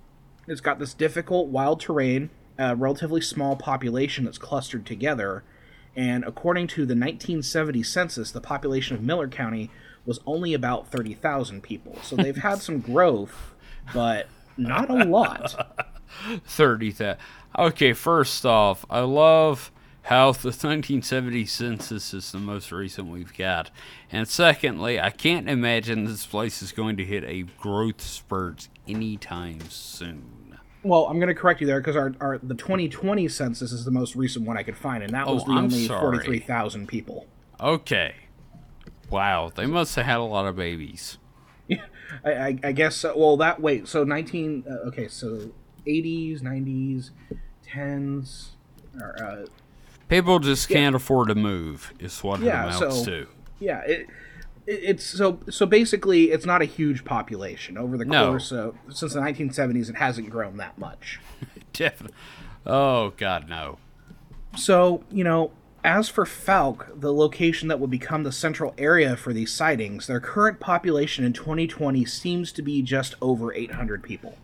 Speaker 2: It's got this difficult wild terrain, a relatively small population that's clustered together, and according to the 1970 census, the population of Miller County was only about 30,000 people. So they've had some growth, but not a lot. *laughs*
Speaker 1: 30,000. Okay, first off, I love how the 1970 census is the most recent we've got. And secondly, I can't imagine this place is going to hit a growth spurt anytime soon.
Speaker 2: Well, I'm going to correct you there because our, our the 2020 census is the most recent one I could find, and that oh, was
Speaker 1: Oh,
Speaker 2: the
Speaker 1: I'm
Speaker 2: only 43,000 people.
Speaker 1: Okay. Wow, they must have had a lot of babies. *laughs*
Speaker 2: I, I, I guess so. Well, that wait. So 19. Uh, okay, so 80s, 90s, 10s. Or, uh,
Speaker 1: People just can't afford to move, is what
Speaker 2: Yeah,
Speaker 1: it amounts
Speaker 2: so-
Speaker 1: to.
Speaker 2: yeah, it, it, it's so so basically it's not a huge population over the
Speaker 1: No.
Speaker 2: course of since the 1970s. It hasn't grown that much. *laughs*
Speaker 1: Definitely. Oh, God, no.
Speaker 2: So you know. As for Fouke, the location that would become the central area for these sightings, their current population in 2020 seems to be just over 800 people.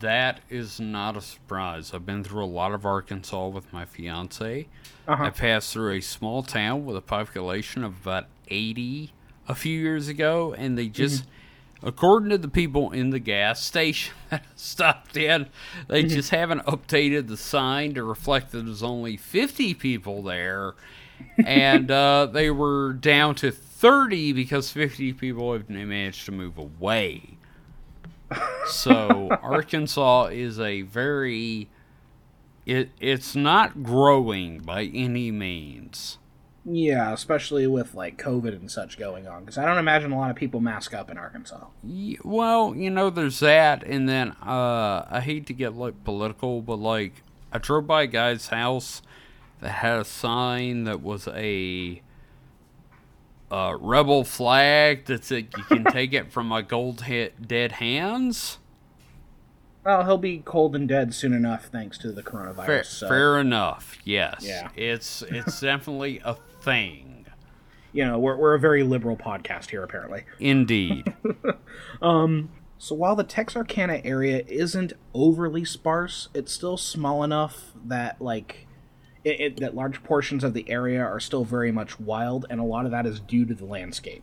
Speaker 1: That is not a surprise. I've been through a lot of Arkansas with my fiance.
Speaker 2: Uh-huh.
Speaker 1: I passed through a small town with a population of about 80 a few years ago, and they just, according to the people in the gas station *laughs* that stopped in, they just haven't updated the sign to reflect that there's only 50 people there, and uh, they were down to 30 because 50 people have managed to move away. So *laughs* Arkansas is a very it it's not growing by any means.
Speaker 2: Yeah, especially with like COVID and such going on, because I don't imagine a lot of people mask up in Arkansas.
Speaker 1: Well, you know, there's that, and then uh, I hate to get like political, but like I drove by a guy's house that had a sign that was a uh, rebel flag that said you can *laughs* take it from my gold he- dead hands.
Speaker 2: Well, he'll be cold and dead soon enough, thanks to the coronavirus.
Speaker 1: Fair,
Speaker 2: so,
Speaker 1: fair enough. Yes.
Speaker 2: Yeah.
Speaker 1: It's it's *laughs* definitely a thing.
Speaker 2: you know, we're, we're a very liberal podcast here, apparently.
Speaker 1: Indeed. *laughs*
Speaker 2: Um, so while the Texarkana area isn't overly sparse, it's still small enough that like it, it, that large portions of the area are still very much wild, and a lot of that is due to the landscape.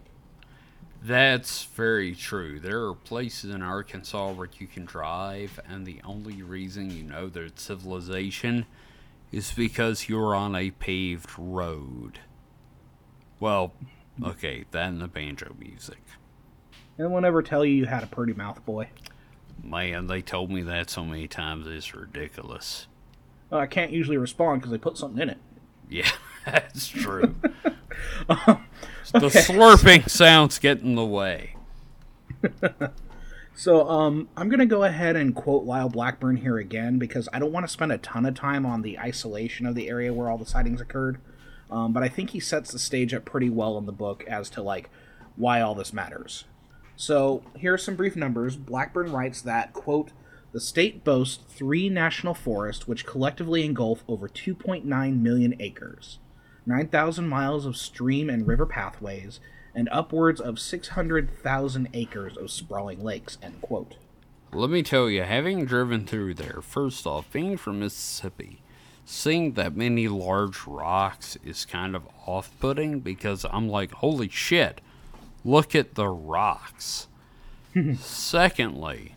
Speaker 1: That's very true. There are places in Arkansas where you can drive, and the only reason you know there's civilization is because you're on a paved road. Well, okay, that and the banjo music.
Speaker 2: Anyone we'll tell you you had a pretty mouth, boy.
Speaker 1: Man, they told me that so many times, it's ridiculous.
Speaker 2: I can't usually respond because they put something in it.
Speaker 1: Yeah, *laughs* that's true. *laughs* The slurping sounds get in the way. *laughs*
Speaker 2: So um, I'm going to go ahead and quote Lyle Blackburn here again because I don't want to spend a ton of time on the isolation of the area where all the sightings occurred. Um, but I think he sets the stage up pretty well in the book as to like why all this matters. So here are some brief numbers. Blackburn writes that quote the state boasts three national forests which collectively engulf over 2.9 million acres, 9,000 miles of stream and river pathways, and upwards of 600,000 acres of sprawling lakes. End quote.
Speaker 1: Let me tell you, having driven through there, first off, being from Mississippi, seeing that many large rocks is kind of off putting because I'm like, holy shit, look at the rocks. *laughs* Secondly,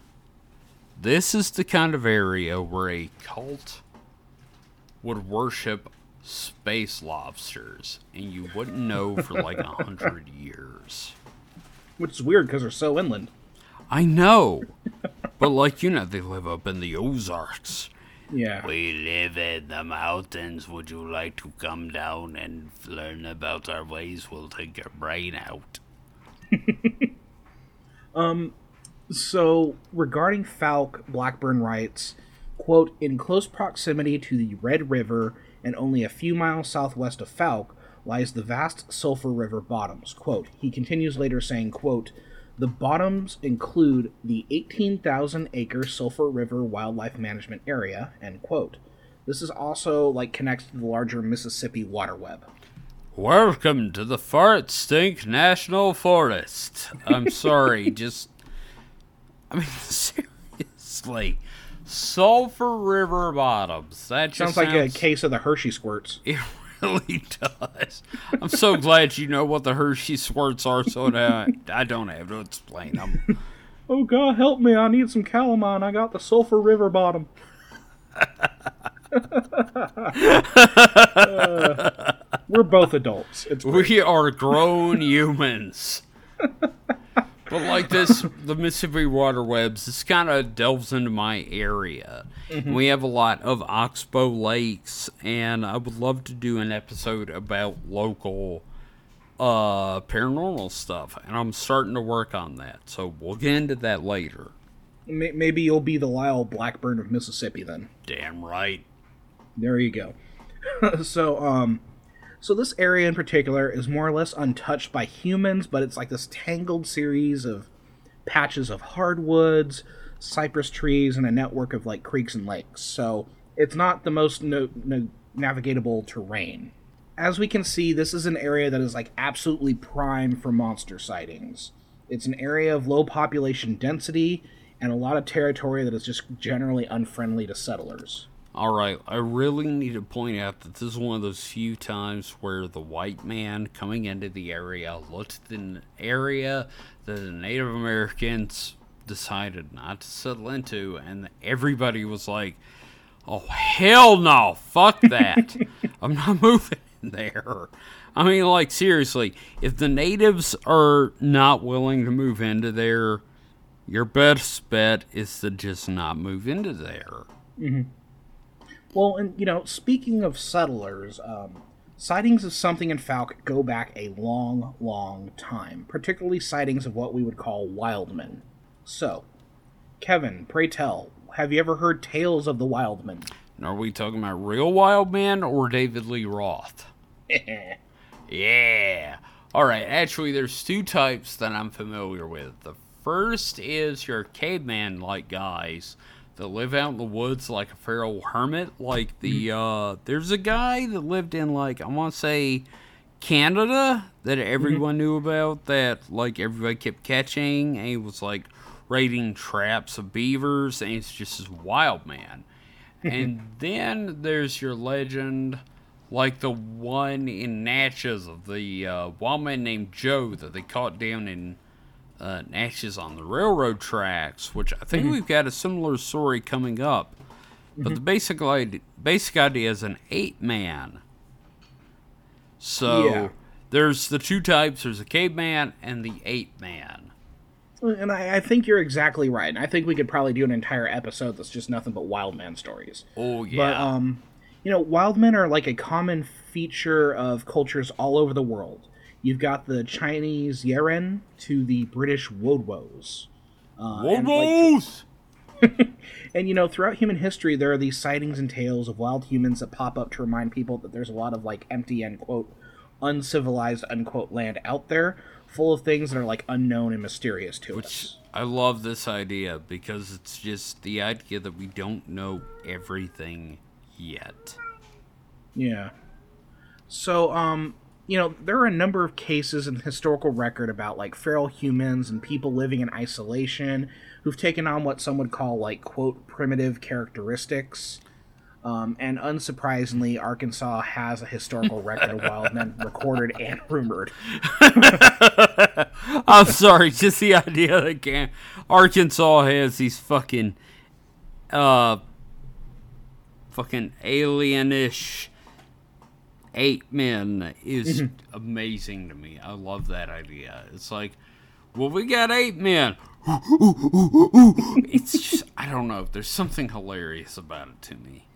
Speaker 1: this is the kind of area where a cult would worship space lobsters, and you wouldn't know for like a hundred *laughs* years.
Speaker 2: Which is weird because they're so inland.
Speaker 1: I know, *laughs* but like you know, they live up in the Ozarks.
Speaker 2: Yeah.
Speaker 1: We live in the mountains. Would you like to come down and learn about our ways? We'll take your brain out. *laughs*
Speaker 2: Um, so, regarding Fouke, Blackburn writes, quote, in close proximity to the Red River and only a few miles southwest of Fouke lies the vast Sulphur River bottoms. Quote, he continues later saying, quote, the bottoms include the 18,000 acre Sulphur River Wildlife Management Area, end quote. This is also like connects to the larger Mississippi water web.
Speaker 1: Welcome to the Fart Stink National Forest. I'm sorry, *laughs* just. I mean, *laughs* seriously. Sulphur River Bottoms. That just
Speaker 2: Sounds like a case of the Hershey squirts. *laughs*
Speaker 1: It really *laughs* does. I'm so glad you know what the Hershey squirts are, so that I don't have to explain them.
Speaker 2: Oh God, help me! I need some calamine. I got the Sulphur River bottom. *laughs* Uh, we're both adults. It's
Speaker 1: We are grown humans. *laughs* But like this, the Mississippi water webs, this kind of delves into my area. We have a lot of oxbow lakes, and I would love to do an episode about local uh, paranormal stuff. And I'm starting to work on that, so we'll get into that later.
Speaker 2: Maybe you'll be the Lyle Blackburn of Mississippi then.
Speaker 1: Damn right.
Speaker 2: There you go. *laughs* so, um, so this area in particular is more or less untouched by humans, but it's like this tangled series of patches of hardwoods, cypress trees, and a network of like creeks and lakes. So it's not the most no, no, navigatable terrain. As we can see, this is an area that is like absolutely prime for monster sightings. It's an area of low population density and a lot of territory that is just generally unfriendly to settlers.
Speaker 1: All right, I really need to point out that this is one of those few times where the white man coming into the area looked at an area that the Native Americans decided not to settle into, and everybody was like, "Oh hell no, fuck *laughs* that! I'm not moving in there." I mean, like seriously, if the natives are not willing to move into there, your best bet is to just not move into there. Mm-hmm.
Speaker 2: Well, and you know, speaking of settlers, um, sightings of something in Fouke go back a long, long time, particularly sightings of what we would call wildmen. So, Kevin, pray tell, have you ever heard tales of the wildmen?
Speaker 1: Are we talking about real wild man or David Lee Roth? *laughs* Yeah. All right. Actually, there's two types that I'm familiar with. The first is your caveman-like guys that live out in the woods like a feral hermit. Like the uh, there's a guy that lived in like I want to say Canada that everyone knew about. That like everybody kept catching, and he was like raiding traps of beavers, and he's just this wild man. and *laughs* then there's your legend like the one in Natchez of the uh, wild man named Joe that they caught down in uh, Natchez on the railroad tracks, which I think we've got a similar story coming up. But the basic idea, basic idea is an ape man. So
Speaker 2: Yeah.
Speaker 1: there's the two types. There's a caveman and the ape man.
Speaker 2: And I, I think you're exactly right. And I think we could probably do an entire episode that's just nothing but wildman stories.
Speaker 1: Oh yeah.
Speaker 2: But um, you know, wild men are like a common feature of cultures all over the world. You've got the Chinese Yeren to the British Wodwos. Uh, and, like, *laughs* and you know, throughout human history, there are these sightings and tales of wild humans that pop up to remind people that there's a lot of like empty end quote uncivilized unquote land out there, full of things that are like unknown and mysterious to
Speaker 1: Which
Speaker 2: us.
Speaker 1: I love this idea because it's just the idea that we don't know everything yet.
Speaker 2: Yeah. So, um, you know, there are a number of cases in the historical record about like feral humans and people living in isolation who've taken on what some would call like quote primitive characteristics. Um, and unsurprisingly, Arkansas has a historical *laughs* record of wild men recorded and rumored. *laughs*
Speaker 1: I'm sorry, just the idea that can Arkansas has these fucking uh fucking alienish eight men is amazing to me. I love that idea. It's like, well, we got eight men. it's just I don't know. There's something hilarious about it to me.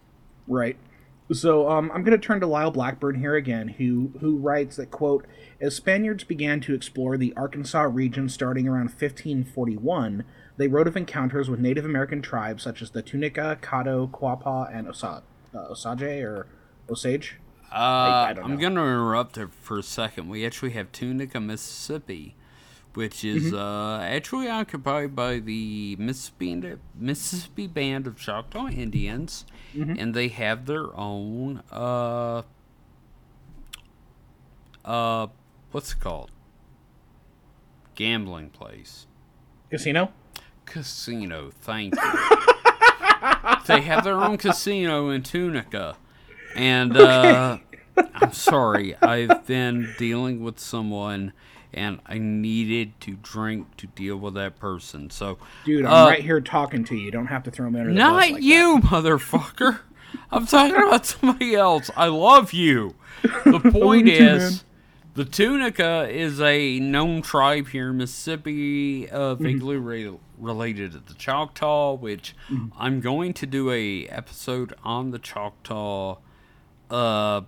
Speaker 2: Right. So um, I'm going to turn to Lyle Blackburn here again, who who writes that quote: As Spaniards began to explore the Arkansas region starting around 1541, they wrote of encounters with Native American tribes such as the Tunica, Caddo, Quapaw, and Osa- uh, Osage or Osage.
Speaker 1: Uh,
Speaker 2: I
Speaker 1: I'm going to interrupt it for a second. We actually have Tunica, Mississippi, which is
Speaker 2: Mm-hmm.
Speaker 1: uh, actually occupied by the Mississippi Mississippi Band of Choctaw Indians,
Speaker 2: Mm-hmm.
Speaker 1: and they have their own uh, uh, what's it called? Gambling place.
Speaker 2: Casino.
Speaker 1: Casino, thank you. they have their own *laughs* casino in Tunica. And *laughs* uh, I'm sorry, I've been dealing with someone and I needed to drink to deal with that person. So,
Speaker 2: Dude, I'm
Speaker 1: uh,
Speaker 2: right here talking to you. You don't have to throw me under the
Speaker 1: not
Speaker 2: bus like
Speaker 1: you, motherfucker. I'm talking about *laughs* somebody else. I love you. The *laughs* point
Speaker 2: you too,
Speaker 1: is, the Tunica is a known tribe here in Mississippi, uh,
Speaker 2: Mm-hmm.
Speaker 1: vaguely re- related to the Choctaw. Which
Speaker 2: Mm-hmm.
Speaker 1: I'm going to do a episode on the Choctaw, uh,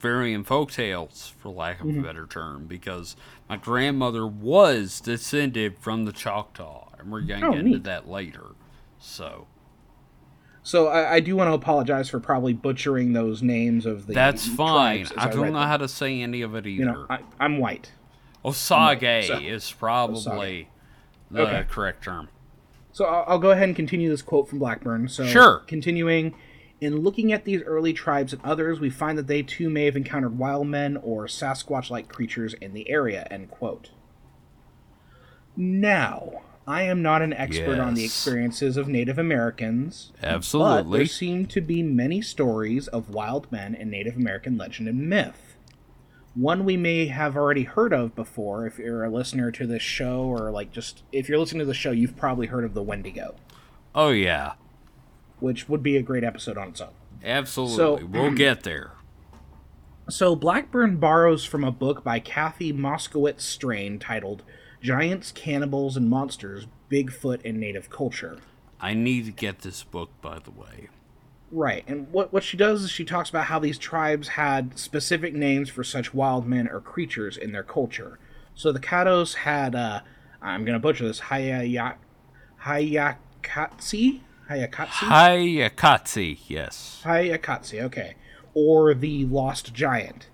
Speaker 1: varying folk tales, for lack
Speaker 2: Mm-hmm.
Speaker 1: of a better term, because my grandmother was descended from the Choctaw, and we're going to
Speaker 2: Oh,
Speaker 1: get into that later. So
Speaker 2: So I, I do want to apologize for probably butchering those names of the.
Speaker 1: that's fine. I don't know
Speaker 2: them.
Speaker 1: how to say any of it either.
Speaker 2: You know, I, I'm white.
Speaker 1: Osage
Speaker 2: so-
Speaker 1: is probably the
Speaker 2: Okay.
Speaker 1: correct term.
Speaker 2: So I'll, I'll go ahead and continue this quote from Blackburn. So
Speaker 1: Sure.
Speaker 2: Continuing, in looking at these early tribes and others, we find that they too may have encountered wild men or Sasquatch-like creatures in the area. End quote. Now, I am not an expert on the experiences of Native Americans, but there seem to be many stories of wild men in Native American legend and myth. One we may have already heard of before if you're a listener to this show, or like just if you're listening to the show, you've probably heard of the Wendigo,
Speaker 1: Oh yeah,
Speaker 2: which would be a great episode on its own.
Speaker 1: absolutely. So, we'll *clears throat* get there.
Speaker 2: So Blackburn borrows from a book by Kathy Moskowitz Strain titled Giants, Cannibals, and Monsters Bigfoot and Native Culture.
Speaker 1: I need to get this book, by the way.
Speaker 2: Right, and what, what she does is she talks about how these tribes had specific names for such wild men or creatures in their culture. So the Caddos had, uh, I'm going to butcher this, Hayayak, Hayakatsi? Hayakatsi?
Speaker 1: Hayakatsi, yes.
Speaker 2: Hayakatsi, okay. Or the Lost Giant.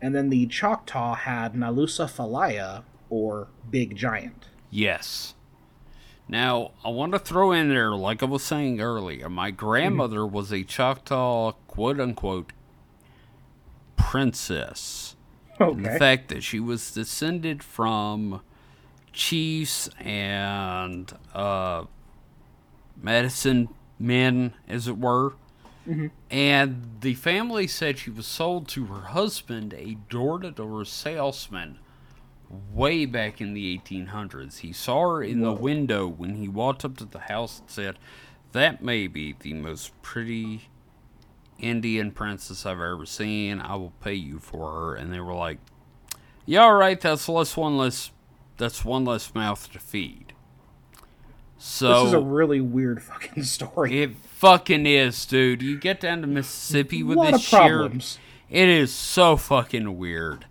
Speaker 2: And then the Choctaw had Nalusa Falaya, or Big Giant.
Speaker 1: Yes. Now, I want to throw in there, like I was saying earlier, my grandmother was a Choctaw, quote unquote, princess. And the fact that she was descended from chiefs and uh, medicine men, as it were. Mm-hmm. And the family said she was sold to her husband, a door to door salesman, way back in the 1800s. He saw her in the window when he walked up to the house and said, That may be the most pretty Indian princess I've ever seen. I will pay you for her. And they were like, Yeah, all right, that's less one less that's one less mouth to feed. So
Speaker 2: This is a really weird fucking story.
Speaker 1: it fucking is, dude. You get down to Mississippi with
Speaker 2: lot
Speaker 1: this
Speaker 2: of
Speaker 1: shit. It is so fucking weird.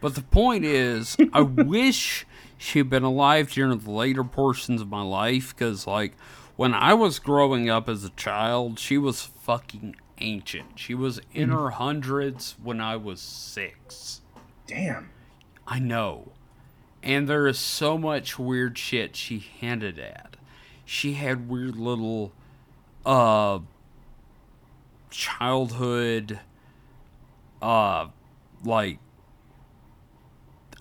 Speaker 1: But the point is, I *laughs* wish she'd been alive during the later portions of my life, because, like, when I was growing up as a child, she was fucking ancient. She was in mm-hmm. her hundreds when I was six.
Speaker 2: Damn.
Speaker 1: I know. And there is so much weird shit she hinted at. She had weird little uh childhood uh like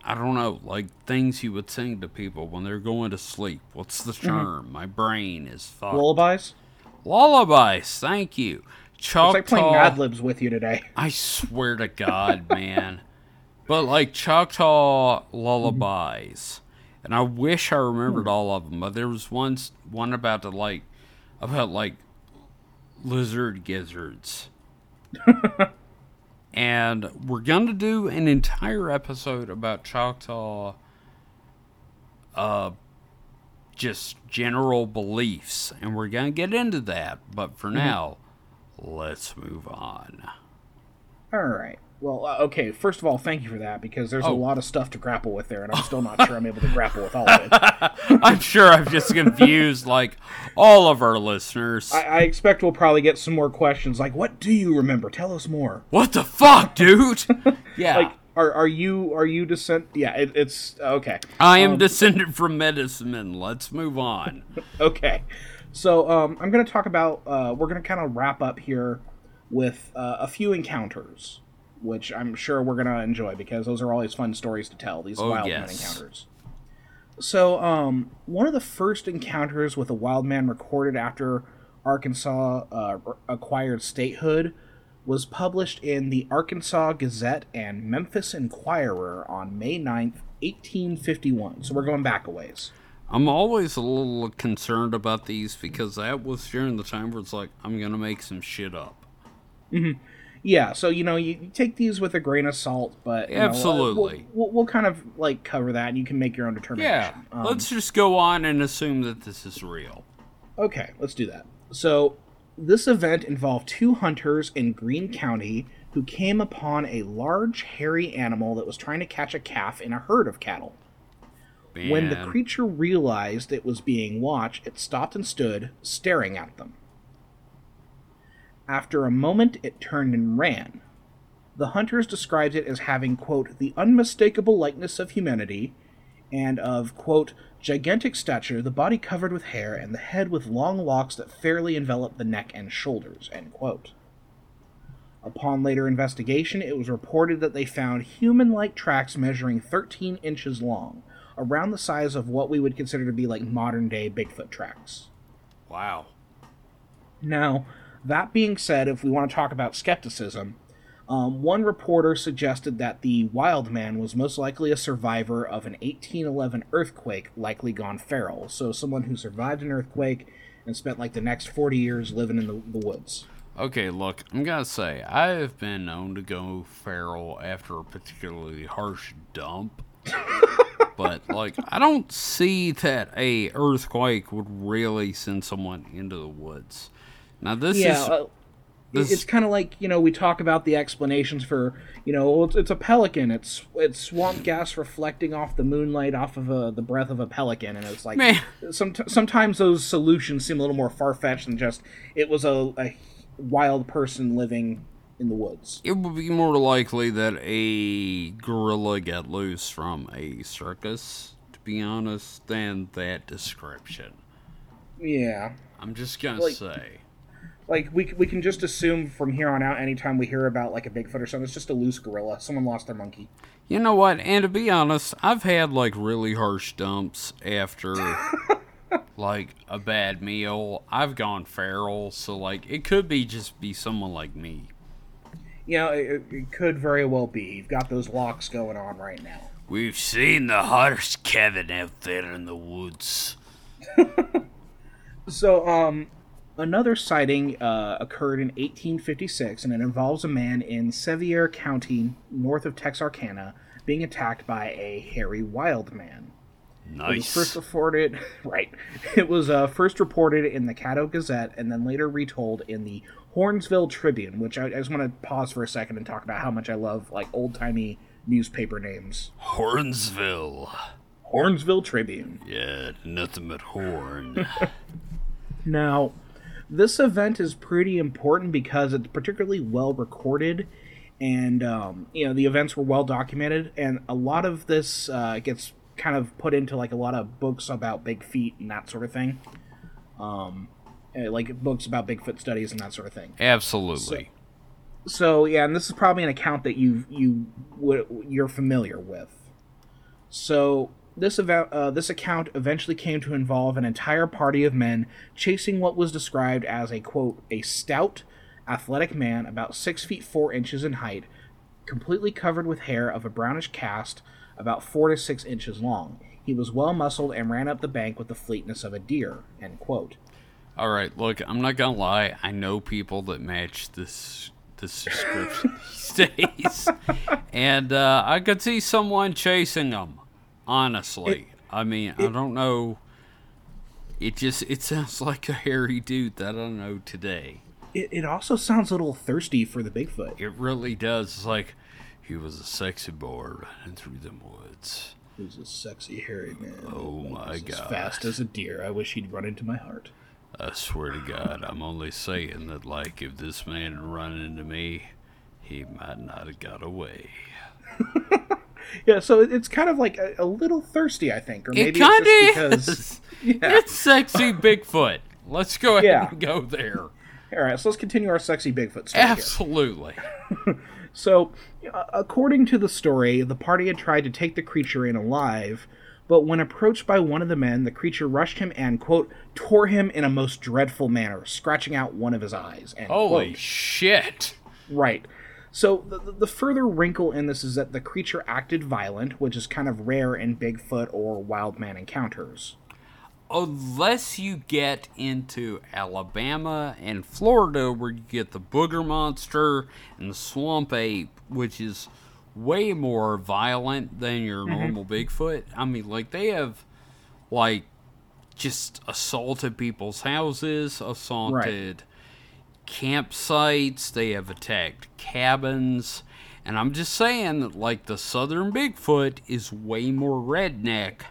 Speaker 1: I don't know, like things you would sing to people when they're going to sleep. What's the term? My brain is fucked.
Speaker 2: Lullabies?
Speaker 1: Lullabies. Thank you. Choctaw.
Speaker 2: It's like playing Mad Libs with you today. *laughs*
Speaker 1: I swear to God, man. But like Choctaw lullabies, and I wish I remembered all of them. But there was one one about the like about like lizard gizzards. *laughs* and we're gonna do an entire episode about Choctaw uh just general beliefs and we're gonna get into that but for mm-hmm. now let's move on
Speaker 2: all right well, uh, okay. First of all, thank you for that because there's oh. a lot of stuff to grapple with there, and I'm still not sure I'm able to grapple with all of it. *laughs*
Speaker 1: I'm sure I've just confused like all of our listeners.
Speaker 2: I, I, expect we'll probably get some more questions like, "What do you remember? Tell us more."
Speaker 1: What the fuck, dude? *laughs* yeah.
Speaker 2: like, are are you are you descent? Yeah, it, it's okay.
Speaker 1: I am um, descended from medicine. men. Let's move on. *laughs*
Speaker 2: okay, so um, I'm going to talk about. Uh, we're going to kind of wrap up here with uh, a few encounters which I'm sure we're gonna enjoy because those are always fun stories to tell. These oh, wild yes. man encounters. So, um, one of the first encounters with a wild man recorded after Arkansas uh, acquired statehood was published in the Arkansas Gazette and Memphis Inquirer on May 9th, 1851. So we're going back a ways.
Speaker 1: I'm always a little concerned about these because that was during the time where it's like, I'm going to make some shit up.
Speaker 2: Mm-hmm yeah so you know you take these with a grain of salt but
Speaker 1: absolutely
Speaker 2: know, we'll, we'll, we'll, kind of like cover that and you can make your own determination.
Speaker 1: Yeah um, let's just go on and assume that this is real.
Speaker 2: Okay let's do that. So this event involved two hunters in greene county who came upon a large hairy animal that was trying to catch a calf in a herd of cattle. Man. when the creature realized it was being watched it stopped and stood staring at them after a moment, it turned and ran. The hunters described it as having, quote, the unmistakable likeness of humanity, and of, quote, gigantic stature, the body covered with hair, and the head with long locks that fairly enveloped the neck and shoulders, end quote. Upon later investigation, it was reported that they found human like tracks measuring 13 inches long, around the size of what we would consider to be like modern day Bigfoot tracks.
Speaker 1: Wow.
Speaker 2: Now, that being said, if we want to talk about skepticism, um, one reporter suggested that the wild man was most likely a survivor of an 1811 earthquake, likely gone feral. So, someone who survived an earthquake and spent like the next 40 years living in the, the woods.
Speaker 1: Okay, look, I'm gonna say I have been known to go feral after a particularly harsh dump. *laughs* but like I don't see that a earthquake would really send someone into the woods. Now this yeah, is. Uh,
Speaker 2: this... It's kind of like you know we talk about the explanations for you know it's, it's, a pelican it's it's swamp gas reflecting off the moonlight off of a, the breath of a pelican and it's like Man. Some, sometimes those solutions seem a little more far fetched than just it was a, a wild person living in the woods.
Speaker 1: It would be more likely that a gorilla got loose from a circus, to be honest, than that description.
Speaker 2: Yeah.
Speaker 1: I'm just gonna like, say
Speaker 2: like we we can just assume from here on out anytime we hear about like a bigfoot or something it's just a loose gorilla. Someone lost their monkey.
Speaker 1: You know what? And to be honest i've had like really harsh dumps after *laughs* like a bad meal. I've gone feral so like it could be just be someone like me.
Speaker 2: You know it, it could very well be. You've got those locks going on right now.
Speaker 1: We've seen the harsh kevin out there in the woods. *laughs*
Speaker 2: So um Another sighting uh, occurred in 1856, and it involves a man in Sevier County, north of Texarkana, being attacked by a hairy wild man.
Speaker 1: Nice. It
Speaker 2: was first reported, *laughs* right? It was uh, first reported in the Caddo Gazette, and then later retold in the Hornsville Tribune. Which I, I just want to pause for a second and talk about how much I love like old timey newspaper names.
Speaker 1: Hornsville.
Speaker 2: Hornsville Tribune.
Speaker 1: Yeah, nothing but horn. *laughs*
Speaker 2: now, this event is pretty important because it's particularly well recorded and um, you know the events were well documented and a lot of this uh, gets kind of put into like a lot of books about big feet and that sort of thing. Um, eh, like books about bigfoot studies and that sort of thing.
Speaker 1: Absolutely.
Speaker 2: So, so yeah and this is probably an account that you you would you're familiar with. So this, uh, this account eventually came to involve an entire party of men chasing what was described as a quote a stout, athletic man about six feet four inches in height, completely covered with hair of a brownish cast, about four to six inches long. He was well muscled and ran up the bank with the fleetness of a deer. End quote.
Speaker 1: All right, look, I'm not gonna lie. I know people that match this this *laughs* description these days, and uh, I could see someone chasing them. Honestly, I mean, I don't know. It just it sounds *laughs* like a hairy dude that I don't know today.
Speaker 2: It, it also sounds a little thirsty for the Bigfoot.
Speaker 1: It really does. It's like he was a sexy boy running through the woods.
Speaker 2: He was a sexy, hairy man.
Speaker 1: Oh my God.
Speaker 2: As fast as a deer. I wish he'd run into my heart.
Speaker 1: I swear to God, I'm only saying that, like, if this man had run into me, he might not have got away. *laughs*
Speaker 2: Yeah, so it's kind of like a, a little thirsty, I think, or maybe
Speaker 1: it kind
Speaker 2: it's
Speaker 1: of is.
Speaker 2: because. *laughs* Yeah.
Speaker 1: It's sexy Bigfoot. Let's go ahead
Speaker 2: Yeah.
Speaker 1: and go there.
Speaker 2: All right, so let's continue our sexy Bigfoot story.
Speaker 1: Absolutely. *laughs*
Speaker 2: So, uh, according to the story, the party had tried to take the creature in alive, but when approached by one of the men, the creature rushed him and, quote, tore him in a most dreadful manner, scratching out one of his eyes. End
Speaker 1: Holy
Speaker 2: quote.
Speaker 1: shit.
Speaker 2: Right. So, the, the- the further wrinkle in this is that the creature acted violent, which is kind of rare in Bigfoot or wild man encounters.
Speaker 1: Unless you get into Alabama and Florida, where you get the booger monster and the swamp ape, which is way more violent than your mm-hmm. normal Bigfoot. I mean, like, they have, like, just assaulted people's houses, assaulted campsites, they have attacked cabins. And I'm just saying that, like, the southern Bigfoot is way more redneck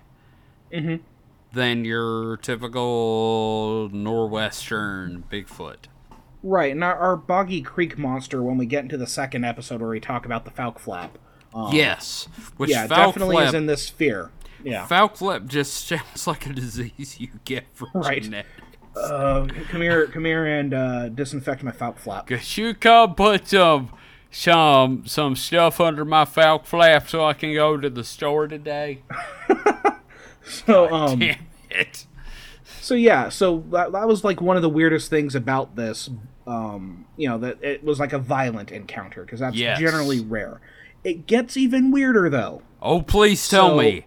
Speaker 1: than your typical northwestern Bigfoot.
Speaker 2: Right, and our, our Boggy Creek monster, when we get into the second episode where we talk about the Fouke Flap, um,
Speaker 1: yes, which
Speaker 2: yeah,
Speaker 1: Fouke
Speaker 2: definitely
Speaker 1: Flap,
Speaker 2: is in this sphere. Yeah.
Speaker 1: Fouke Flap just *laughs* sounds like a disease you get from
Speaker 2: Right.
Speaker 1: genetic.
Speaker 2: Uh, come here, come here, and uh, disinfect my Fouke Flap.
Speaker 1: Could you come put some some some stuff under my Fouke Flap so I can go to the store today? *laughs*
Speaker 2: So, um,
Speaker 1: Damn it.
Speaker 2: so yeah, so that, that was like one of the weirdest things about this. Um, you know, that it was like a violent encounter because that's
Speaker 1: Yes.
Speaker 2: generally rare. It gets even weirder though.
Speaker 1: Oh, please tell
Speaker 2: So-
Speaker 1: me.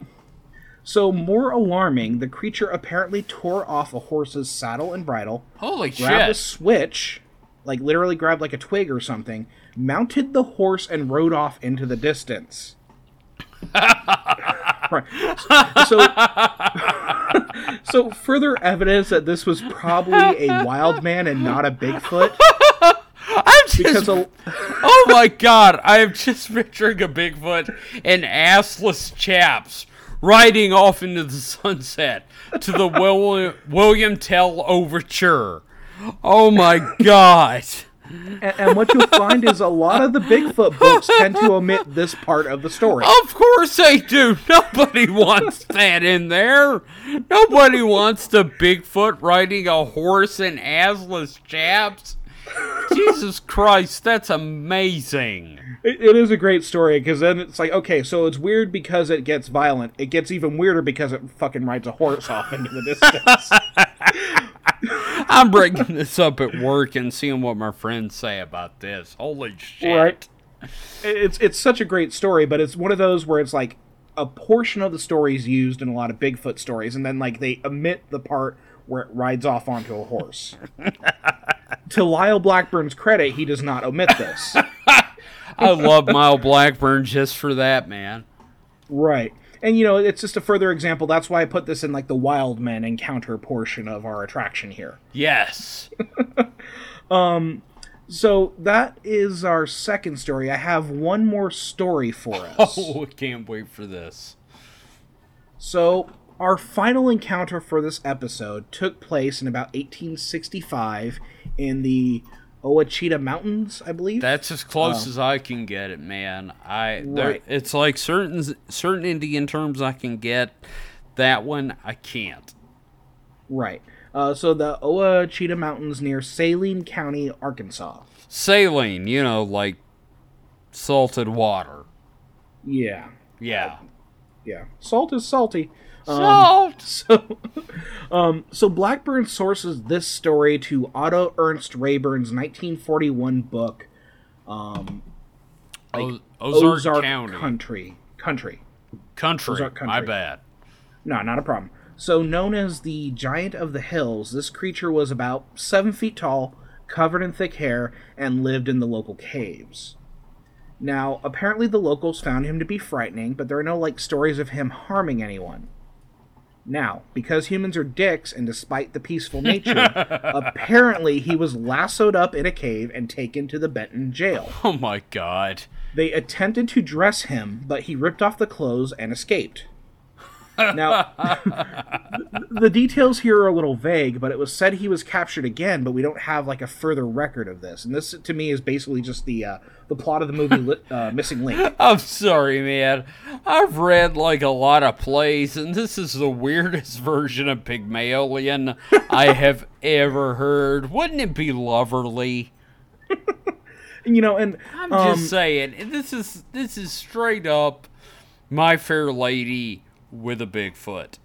Speaker 2: So more alarming, the creature apparently tore off a horse's saddle and bridle,
Speaker 1: Holy
Speaker 2: grabbed a
Speaker 1: shit.
Speaker 2: switch, like literally grabbed like a twig or something, mounted the horse and rode off into the distance. *laughs* right. So, *laughs* so further evidence that this was probably a wild man and not a Bigfoot. *laughs*
Speaker 1: I'm just
Speaker 2: Because a,
Speaker 1: oh my god, I am just picturing a Bigfoot and assless chaps riding off into the *laughs* sunset to the Will- William Tell overture. Oh my god.
Speaker 2: and, and what you'll find is a lot of the Bigfoot books tend to omit this part of the story.
Speaker 1: Of course they do. Nobody wants that in there. Nobody wants the Bigfoot riding a horse and assless chaps. *laughs* Jesus Christ, that's amazing.
Speaker 2: It, it is a great story because then it's like, okay, so it's weird because it gets violent. It gets even weirder because it fucking rides a horse off into the distance. *laughs*
Speaker 1: I'm bringing this up at work and seeing what my friends say about this. Holy shit.
Speaker 2: right? It's it's such a great story, but it's one of those where it's like a portion of the story is used in a lot of Bigfoot stories, and then like they omit the part where it rides off onto a horse. *laughs* to Lyle Blackburn's credit, he does not omit this. *laughs*
Speaker 1: I love Lyle Blackburn just for that, man.
Speaker 2: Right. And you know, it's just a further example. That's why I put this in like the wild men encounter portion of our attraction here.
Speaker 1: Yes. *laughs*
Speaker 2: um So that is our second story. I have one more story for *laughs* us.
Speaker 1: Oh, I can't wait for this.
Speaker 2: So our final encounter for this episode took place in about 1865 in the Ouachita Mountains, I believe.
Speaker 1: That's as close as I can get it, man. I there, it's like certain certain Indian terms I can get. That one I can't.
Speaker 2: right. Uh, so the Ouachita Mountains near Saline County, Arkansas.
Speaker 1: Saline, you know, like salted water.
Speaker 2: Yeah.
Speaker 1: Yeah.
Speaker 2: Yeah, salt is salty.
Speaker 1: Salt. *laughs*
Speaker 2: So, um, so Blackburn sources this story to Otto Ernst Rayburn's 1941 book, um,
Speaker 1: O- Ozark,
Speaker 2: Ozark
Speaker 1: County.
Speaker 2: Country. Country.
Speaker 1: country.
Speaker 2: Ozark
Speaker 1: My bad.
Speaker 2: No, not a problem. So, known as the Giant of the Hills, this creature was about seven feet tall, covered in thick hair, and lived in the local caves. Now, apparently the locals found him to be frightening, but there are no like stories of him harming anyone. Now, because humans are dicks, and despite the peaceful nature, *laughs* apparently he was lassoed up in a cave and taken to the Benton jail.
Speaker 1: Oh my god.
Speaker 2: They attempted to dress him, but he ripped off the clothes and escaped. Now, the details here are a little vague, but it was said he was captured again, but we don't have like a further record of this. And this, to me, is basically just the uh, the plot of the movie li- uh, Missing Link. *laughs*
Speaker 1: I'm sorry, man. I've read like a lot of plays, and this is the weirdest version of Pygmalion I *laughs* have ever heard. Wouldn't it be loverly? *laughs*
Speaker 2: You know, and
Speaker 1: I'm
Speaker 2: um,
Speaker 1: just saying. This is this is straight up My Fair Lady with a Bigfoot.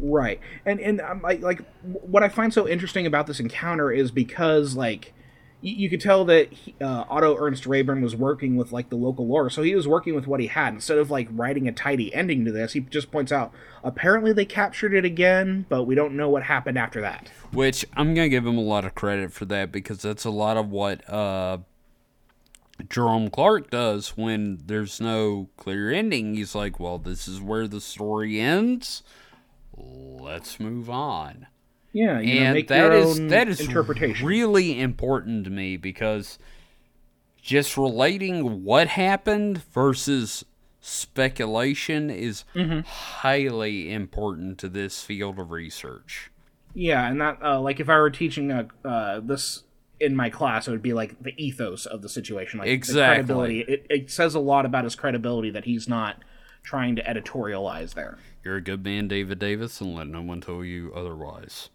Speaker 2: Right, and and um, like like what I find so interesting about this encounter is because like you, you could tell that he, uh, Otto Ernst Rayburn was working with like the local lore, so he was working with what he had instead of like writing a tidy ending to this. He just points out apparently they captured it again, but we don't know what happened after that.
Speaker 1: Which I'm gonna give him a lot of credit for that because that's a lot of what uh, Jerome Clark does when there's no clear ending. He's like, "Well, this is where the story ends. Let's move on."
Speaker 2: Yeah, you know,
Speaker 1: and
Speaker 2: make
Speaker 1: that is that is
Speaker 2: interpretation.
Speaker 1: really important to me because just relating what happened versus speculation is
Speaker 2: Mm-hmm.
Speaker 1: highly important to this field of research.
Speaker 2: Yeah, and that uh, like if I were teaching uh, uh, this in my class, it would be like the ethos of the situation, like
Speaker 1: Exactly.
Speaker 2: credibility. It, it says a lot about his credibility that he's not trying to editorialize there.
Speaker 1: You're a good man, David Davis, and let no one tell you otherwise.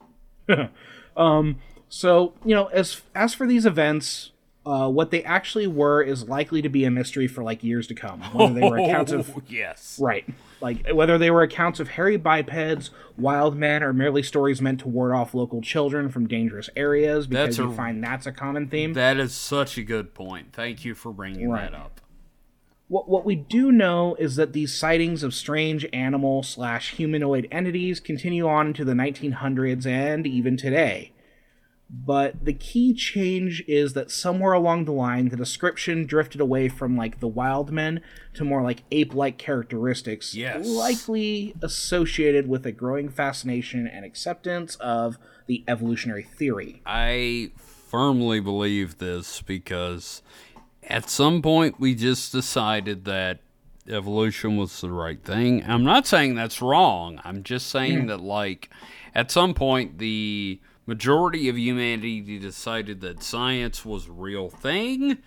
Speaker 1: *laughs*
Speaker 2: Um, so you know, as as for these events, uh, what they actually were is likely to be a mystery for like years to come. *laughs* Whether they were accounts of
Speaker 1: Oh, yes.
Speaker 2: right, like whether they were accounts of hairy bipeds, wild men, or merely stories meant to ward off local children from dangerous areas. Because
Speaker 1: That's
Speaker 2: you
Speaker 1: a-
Speaker 2: find that's a common theme.
Speaker 1: That is such a good point. Thank you for bringing
Speaker 2: Right.
Speaker 1: that up.
Speaker 2: What, what we do know is that these sightings of strange animal slash humanoid entities continue on into the 1900s and even today. But the key change is that somewhere along the line, the description drifted away from like the wild men to more like ape like characteristics,
Speaker 1: Yes.
Speaker 2: likely associated with a growing fascination and acceptance of the evolutionary theory.
Speaker 1: I firmly believe this because at some point we just decided that evolution was the right thing. I'm not saying that's wrong. I'm just saying hmm. that, like, at some point the majority of humanity decided that science was a real thing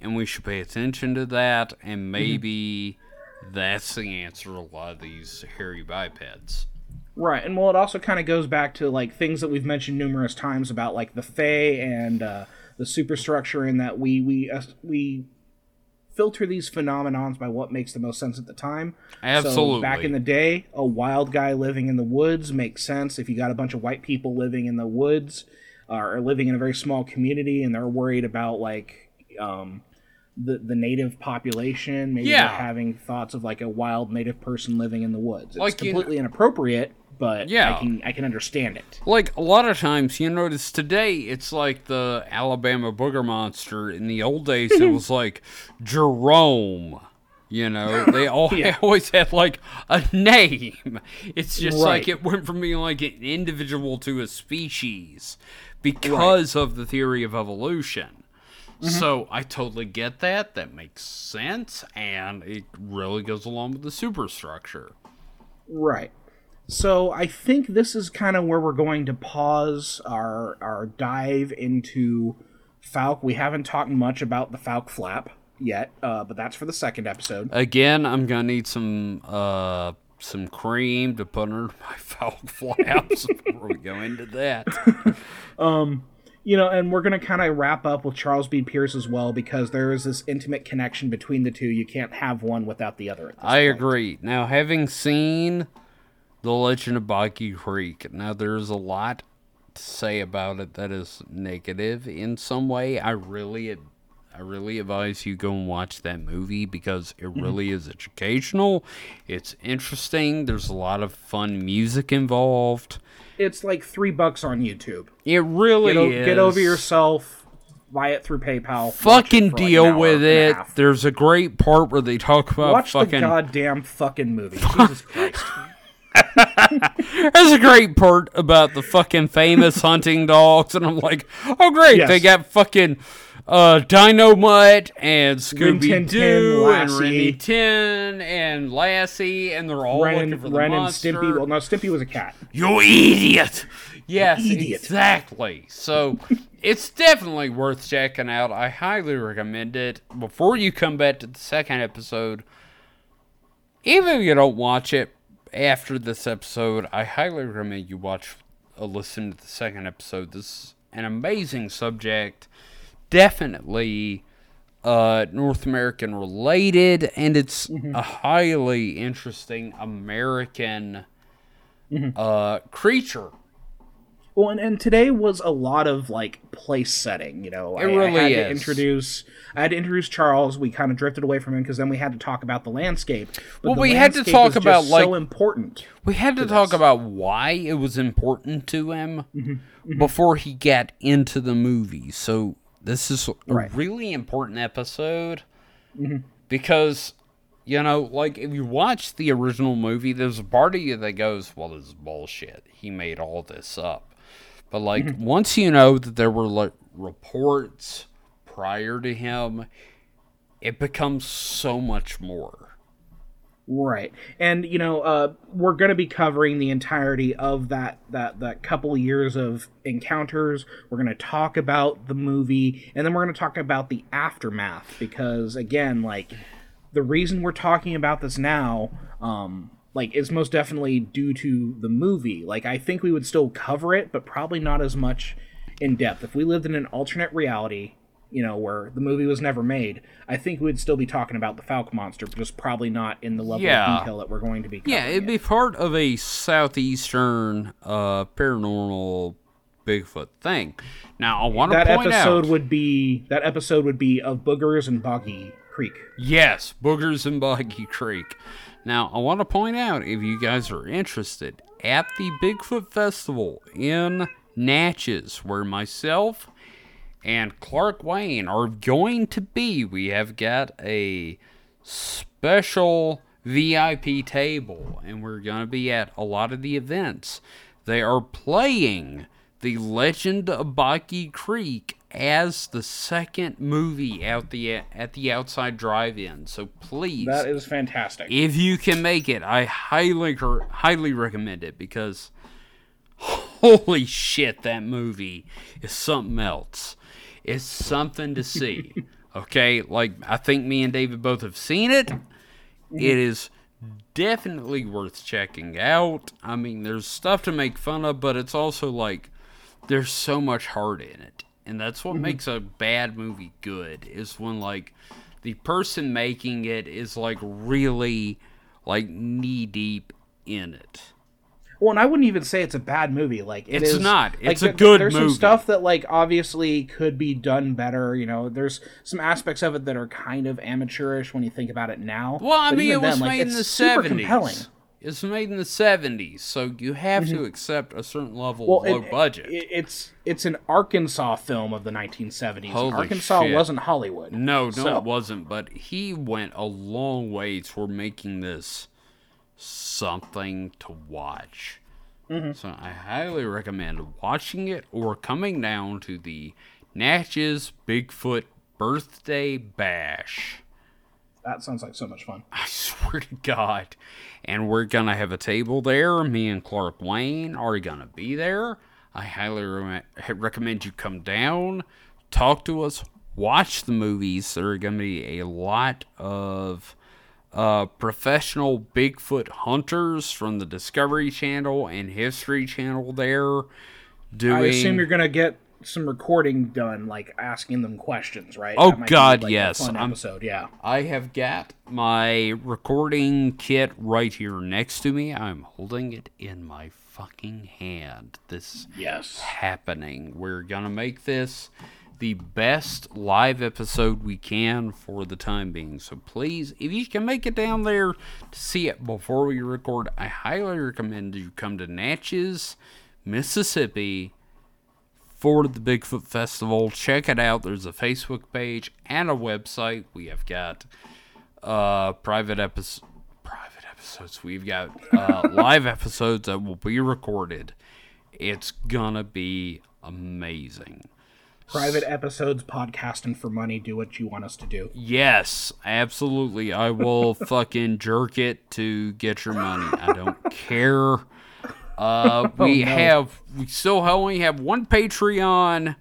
Speaker 1: and we should pay attention to that, and maybe that's the answer to a lot of these hairy bipeds.
Speaker 2: Right, and well, it also kind of goes back to like things that we've mentioned numerous times about like the Fae and uh, the superstructure, in that we we uh, we filter these phenomenons by what makes the most sense at the time.
Speaker 1: Absolutely.
Speaker 2: So back in the day, a wild guy living in the woods makes sense. If you got a bunch of white people living in the woods uh, or living in a very small community, and they're worried about like um, the the native population, maybe
Speaker 1: Yeah.
Speaker 2: having thoughts of like a wild native person living in the woods. It's
Speaker 1: Like, you
Speaker 2: completely inappropriate, but
Speaker 1: Yeah.
Speaker 2: I can I can understand it.
Speaker 1: Like a lot of times, you notice today it's like the Alabama booger monster. In the old days, it *laughs* was like Jerome. You know, they *laughs* all
Speaker 2: Yeah.
Speaker 1: always had like a name. It's just like it went from being like an individual to a species because of the theory of evolution.
Speaker 2: Mm-hmm.
Speaker 1: So I totally get that. That makes sense, and it really goes along with the superstructure.
Speaker 2: Right. So I think this is kind of where we're going to pause our our dive into Fouke. We haven't talked much about the Fouke flap yet, uh, but that's for the second episode.
Speaker 1: Again, I'm gonna need some uh some cream to put under my *laughs* foul flaps before we go into that. *laughs*
Speaker 2: um, you know, and we're going to kind of wrap up with Charles B. Pierce as well because there is this intimate connection between the two. You can't have one without the other.
Speaker 1: I point. agree. Now, having seen The Legend of Boggy Creek, now there's a lot to say about it that is negative in some way. I really I really advise you go and watch that movie because it mm-hmm. really is educational. It's interesting. There's a lot of fun music involved.
Speaker 2: It's like three bucks on YouTube.
Speaker 1: It really
Speaker 2: get, o-
Speaker 1: is.
Speaker 2: Get over yourself. Buy it through PayPal.
Speaker 1: Fucking deal like with it. There's a great part where they talk about
Speaker 2: watch
Speaker 1: fucking
Speaker 2: the goddamn fucking movie. *laughs* Jesus Christ. *laughs*
Speaker 1: There's a great part about the fucking famous hunting dogs, and I'm like, oh great, yes. they got fucking uh, Dynomutt and Scooby Doo and Rin Tin and Lassie, and they're all Ren, looking for the Ren monster.
Speaker 2: and Stimpy. Well, no, Stimpy was a cat.
Speaker 1: You idiot! Yes, idiot. exactly. So *laughs* it's definitely worth checking out. I highly recommend it. Before you come back to the second episode, even if you don't watch it after this episode, I highly recommend you watch a listen to the second episode. This is an amazing subject definitely uh, North American related, and it's mm-hmm. a highly interesting American mm-hmm. uh, creature.
Speaker 2: Well, and, and today was a lot of like place setting. You know,
Speaker 1: it I, really I
Speaker 2: had
Speaker 1: is.
Speaker 2: to introduce. I had to introduce Charles. We kind of drifted away from him because then we had to talk about the landscape.
Speaker 1: But well, we had to talk about like
Speaker 2: so important.
Speaker 1: We had to, to talk this. about why it was important to him mm-hmm. mm-hmm. before he got into the movie. So this is a right. really important episode mm-hmm. because you know, like if you watch the original movie, there's a part of you that goes, "Well, this is bullshit. He made all this up." But like mm-hmm. once you know that there were like reports prior to him, it becomes so much more.
Speaker 2: Right. And you know, uh, we're going to be covering the entirety of that that that couple years of encounters. We're going to talk about the movie and then we're going to talk about the aftermath because again, like the reason we're talking about this now um like it's most definitely due to the movie. Like I think we would still cover it, but probably not as much in depth. If we lived in an alternate reality you know, where the movie was never made, I think we'd still be talking about the Fouke monster, but just probably not in the level yeah. of detail that we're going to be.
Speaker 1: Yeah, it'd
Speaker 2: it.
Speaker 1: be part of a southeastern uh, paranormal Bigfoot thing. Now, I want to
Speaker 2: that
Speaker 1: point
Speaker 2: episode
Speaker 1: out,
Speaker 2: would be that episode would be of boogers and boggy creek.
Speaker 1: Yes, boogers and boggy creek. Now, I want to point out if you guys are interested at the Bigfoot Festival in Natchez, where myself and Clark Wayne are going to be. We have got a special VIP table, and we're going to be at a lot of the events. They are playing The Legend of Boggy Creek as the second movie out the at the outside drive-in. So please,
Speaker 2: that is fantastic.
Speaker 1: If you can make it, I highly highly recommend it because holy shit, that movie is something else. It's something to see. *laughs* okay, like I think me and David both have seen it. Mm-hmm. It is definitely worth checking out. I mean, there's stuff to make fun of, but it's also like there's so much heart in it. And that's what mm-hmm. makes a bad movie good is when like the person making it is like really like knee deep in it.
Speaker 2: Well, and I wouldn't even say it's a bad movie. Like it
Speaker 1: it's
Speaker 2: is,
Speaker 1: not. It's
Speaker 2: like,
Speaker 1: a good movie.
Speaker 2: there's
Speaker 1: movie.
Speaker 2: some stuff that like obviously could be done better. You know, there's some aspects of it that are kind of amateurish when you think about it now.
Speaker 1: Well, I mean, it was then, made like, in the seventies. It's made in the seventies, so you have mm-hmm. to accept a certain level well, of low
Speaker 2: it,
Speaker 1: budget.
Speaker 2: It, it's it's an Arkansas film of the 1970s.
Speaker 1: Holy
Speaker 2: Arkansas
Speaker 1: shit.
Speaker 2: wasn't Hollywood.
Speaker 1: No, no, so. it wasn't. But he went a long way toward making this something to watch. Mm-hmm. So I highly recommend watching it or coming down to the Natchez Bigfoot Birthday Bash.
Speaker 2: That sounds like so much fun.
Speaker 1: I *laughs* swear to God. And we're going to have a table there. Me and Clark Wayne are going to be there. I highly re- recommend you come down, talk to us, watch the movies. There are going to be a lot of uh, professional Bigfoot hunters from the Discovery Channel and History Channel there doing. I
Speaker 2: assume you're gonna get some recording done, like asking them questions, right?
Speaker 1: Oh,
Speaker 2: might be,
Speaker 1: God,
Speaker 2: like,
Speaker 1: yes.
Speaker 2: fun
Speaker 1: I'm-
Speaker 2: episode, yeah.
Speaker 1: I have got my recording kit right here next to me. I'm holding it in my fucking hand. This
Speaker 2: Yes.
Speaker 1: happening. We're gonna make this the best live episode we can for the time being. So please, if you can make it down there to see it before we record, I highly recommend you come to Natchez, Mississippi for the Bigfoot Festival. Check it out. There's a Facebook page and a website. We have got uh private episodes private episodes. We've got uh *laughs* live episodes that will be recorded. It's gonna be amazing.
Speaker 2: Private episodes, podcasting for money, do what you want us to do.
Speaker 1: Yes, absolutely. I will *laughs* fucking jerk it to get your money. I don't *laughs* care. Uh, *laughs* we have we still only have one Patreon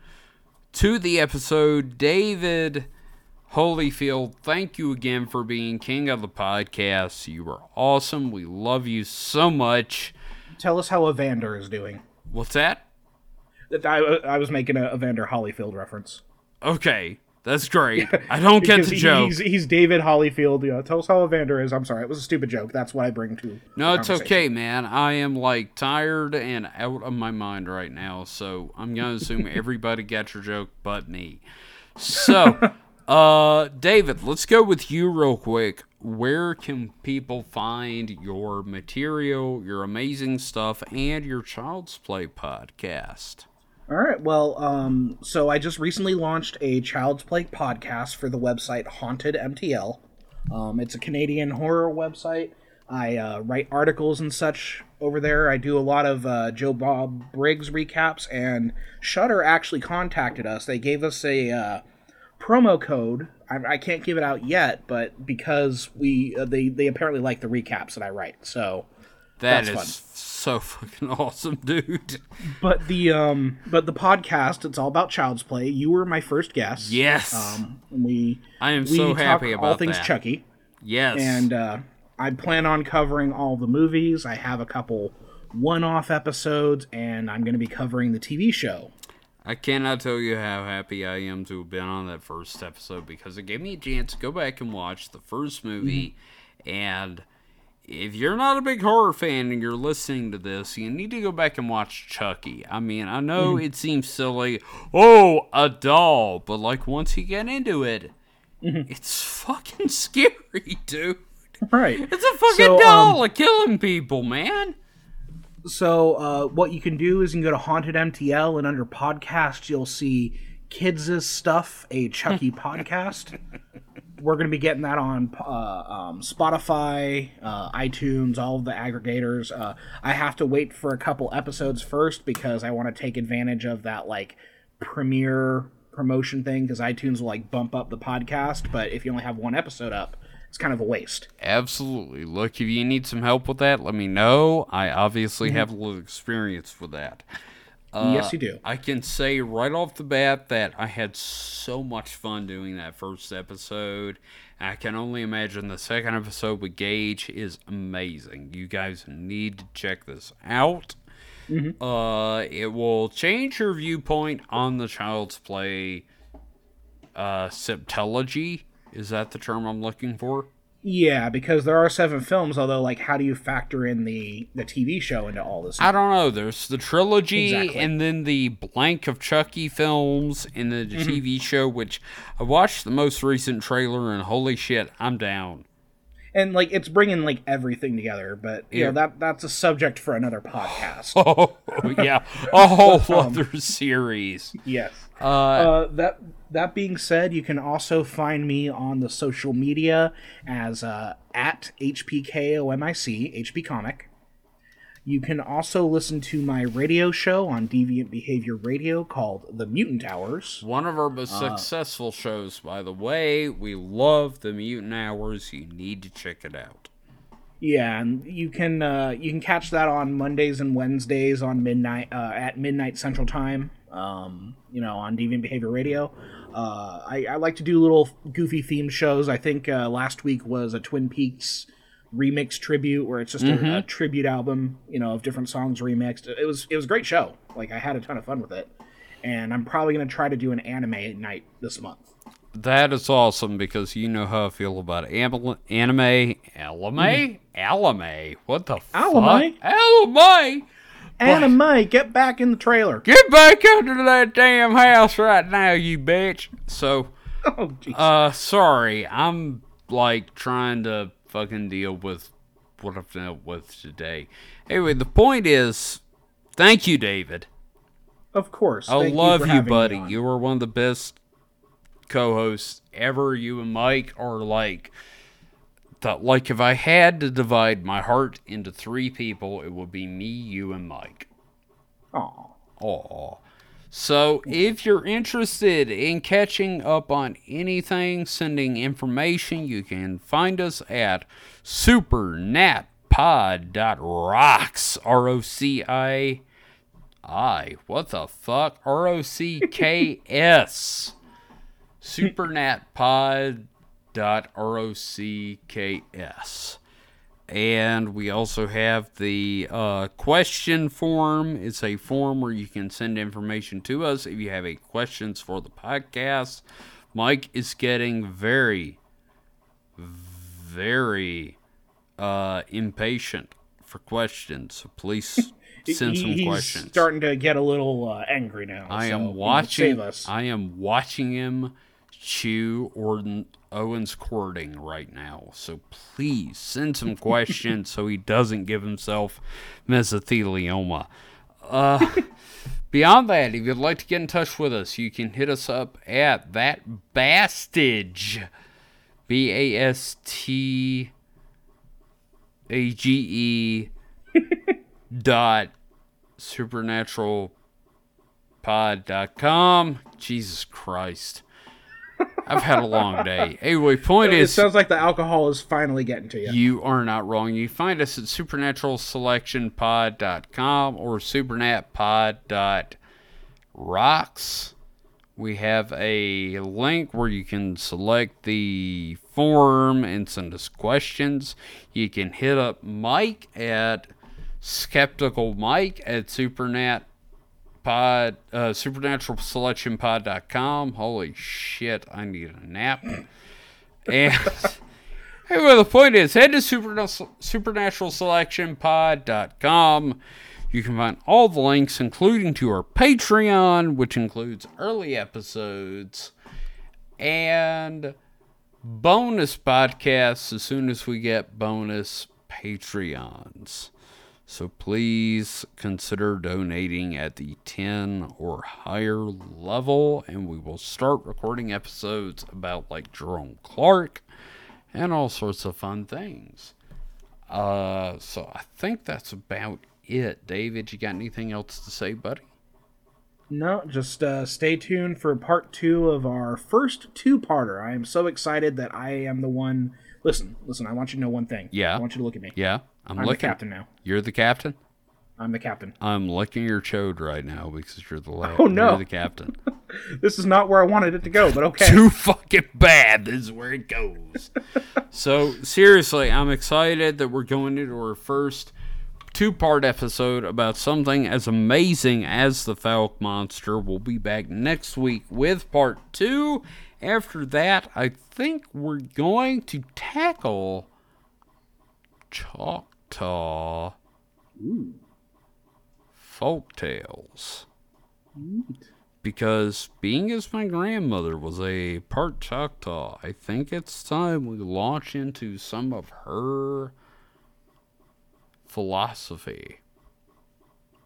Speaker 1: to the episode. David Holyfield, thank you again for being king of the podcast. You were awesome. We love you so much.
Speaker 2: Tell us how Evander is doing.
Speaker 1: What's that?
Speaker 2: That I, I was making a Evander Holyfield reference.
Speaker 1: Okay, that's great. I don't get the
Speaker 2: he-
Speaker 1: joke.
Speaker 2: He's, he's David Holyfield. Yeah, tell us how Evander is. I'm sorry, it was a stupid joke. That's what I bring to.
Speaker 1: No, it's okay, man. I am like tired and out of my mind right now, so I'm gonna assume *laughs* everybody got your joke but me. So, *laughs* uh, David, let's go with you real quick. Where can people find your material, your amazing stuff, and your Child's Play podcast?
Speaker 2: All right. Well, um, so I just recently launched a Child's Play podcast for the website Haunted MTL. Um, it's a Canadian horror website. I uh, write articles and such over there. I do a lot of uh, Joe Bob Briggs recaps, and Shudder actually contacted us. They gave us a uh, promo code. I, I can't give it out yet, but because we uh, they they apparently like the recaps that I write, so
Speaker 1: That
Speaker 2: That's
Speaker 1: is
Speaker 2: fun.
Speaker 1: So fucking *laughs* awesome, dude.
Speaker 2: But the um, but the podcast, it's all about Child's Play. You were my first guest.
Speaker 1: Yes,
Speaker 2: Um, we
Speaker 1: I am
Speaker 2: we
Speaker 1: so happy
Speaker 2: all things
Speaker 1: that.
Speaker 2: Chucky,
Speaker 1: yes,
Speaker 2: and uh, I plan on covering all the movies. I have a couple one-off episodes, and I'm going to be covering the TV show.
Speaker 1: I cannot tell you how happy I am to have been on that first episode because it gave me a chance to go back and watch the first movie. And if you're not a big horror fan and you're listening to this, you need to go back and watch Chucky. I mean, I know it seems silly. Oh, a doll. But, like, once you get into it, it's fucking *laughs* scary, dude.
Speaker 2: Right.
Speaker 1: It's a fucking
Speaker 2: So, um,
Speaker 1: doll of killing people, man.
Speaker 2: So uh, what you can do is you can go to Haunted MTL, and under podcast you'll see Kids' Stuff, a Chucky *laughs* podcast. We're going to be getting that on uh, um, Spotify, uh, iTunes, all of the aggregators. Uh, I have to wait for a couple episodes first because I want to take advantage of that like premiere promotion thing because iTunes will like bump up the podcast, but if you only have one episode up, it's kind of a waste.
Speaker 1: Absolutely. Look, if you need some help with that, let me know. I obviously
Speaker 2: Mm-hmm.
Speaker 1: have a little experience with that. Uh,
Speaker 2: yes, you do.
Speaker 1: I can say right off the bat that I had so much fun doing that first episode. I can only imagine the second episode with Gage is amazing. You guys need to check this out.
Speaker 2: Mm-hmm.
Speaker 1: Uh, it will change your viewpoint on the Child's Play uh, septology. Is that the term I'm looking for?
Speaker 2: Yeah, because there are seven films. Although, like, how do you factor in the the TV show into all this?
Speaker 1: I don't know. There's the trilogy
Speaker 2: Exactly.
Speaker 1: and then the blank of Chucky films and the
Speaker 2: Mm-hmm.
Speaker 1: TV show, which I watched the most recent trailer and holy shit, I'm down.
Speaker 2: and like it's bringing like everything together. But you
Speaker 1: Yeah.
Speaker 2: know that that's a subject for another podcast. *laughs*
Speaker 1: Oh, yeah. *laughs* A whole
Speaker 2: um,
Speaker 1: other series.
Speaker 2: yes.
Speaker 1: Uh,
Speaker 2: Uh, that that being said, you can also find me on the social media as uh, at HPKOMIC, HP Comic. You can also listen to my radio show on Deviant Behavior Radio called The Mutant Hours.
Speaker 1: one of our most
Speaker 2: uh,
Speaker 1: successful shows, by the way. We love the Mutant Hours. You need to check it out.
Speaker 2: Yeah, and you can uh, you can catch that on Mondays and Wednesdays on midnight uh, at midnight Central Time. Um, you know, on Deviant Behavior Radio. Uh, I, I like to do little goofy themed shows. I think uh, last week was a Twin Peaks remix tribute, where it's just a, a tribute album, you know, of different songs remixed. It was it was a great show. Like I had a ton of fun with it. and I'm probably going to try to do an anime night this month.
Speaker 1: That is awesome because you know how I feel about anime, anime, anime, anime. What the
Speaker 2: Anime?
Speaker 1: fuck? Anime.
Speaker 2: Anime, get back in the trailer.
Speaker 1: Get back under that damn house right now, you bitch. So, *laughs*
Speaker 2: Oh, jeez.
Speaker 1: uh, sorry, I'm like trying to fucking deal with what I've dealt with today. Anyway, the point is, thank you, David.
Speaker 2: of course.
Speaker 1: I love
Speaker 2: for
Speaker 1: you, buddy. You are one of the best co-hosts ever. You and Mike are like the, like if I had to divide my heart into three people, it would be me, you, and Mike.
Speaker 2: Aw.
Speaker 1: Aw. So if you're interested in catching up on anything, sending information, you can find us at supernatpod.rocks. R O C I I. What the fuck? R O C K S. *laughs* Supernatpod.rocks. And we also have the uh, question form. It's a form where you can send information to us if you have any questions for the podcast. Mike is getting very, very uh, impatient for questions. So please *laughs* send some
Speaker 2: he's
Speaker 1: questions.
Speaker 2: starting to get a little uh, angry now.
Speaker 1: I
Speaker 2: so
Speaker 1: am watching. I am watching him chew Orden, Owen's courting right now. So please send some questions so he doesn't give himself mesothelioma. Uh, *laughs* beyond that, if you'd like to get in touch with us, you can hit us up at that bastage. B A S T A G E *laughs* dot supernaturalpod.com. Jesus Christ. I've had a long day. Anyway, point
Speaker 2: it
Speaker 1: is, It
Speaker 2: sounds like the alcohol is finally getting to you.
Speaker 1: you are not wrong. You find us at supernaturalselectionpod.com or supernatpod.rocks. We have a link where you can select the form and send us questions. You can hit up Mike at skeptical Mike at supernat pod uh, supernaturalselectionpod.com. Holy shit, I need a nap. *laughs* and *laughs* Anyway, the point is, head to supernatural, supernaturalselectionpod.com. You can find all the links, including to our Patreon, which includes early episodes and bonus podcasts as soon as we get bonus Patreons. So please consider donating at the 10 or higher level, and we will start recording episodes about like Jerome Clark and all sorts of fun things. Uh, so I think that's about it. David, you got anything else to say, buddy?
Speaker 2: No, just uh, stay tuned for part two of our first two-parter. I am so excited that I am the one. Listen, listen. I want you to know one thing.
Speaker 1: Yeah.
Speaker 2: I want you to look at me.
Speaker 1: Yeah, I'm,
Speaker 2: I'm the captain now.
Speaker 1: You're the captain.
Speaker 2: I'm the captain.
Speaker 1: I'm licking your chode right now because you're the la-
Speaker 2: Oh, no.
Speaker 1: you're the captain. *laughs*
Speaker 2: This is not where I wanted it to go, but okay.
Speaker 1: Too fucking bad. This is where it goes. *laughs* so seriously, I'm excited that we're going into our first two-part episode about something as amazing as the Fouke Monster. We'll be back next week with part two. After that, I think we're going to tackle Choctaw folk tales because being as my grandmother was a part Choctaw, I think it's time we launch into some of her philosophy.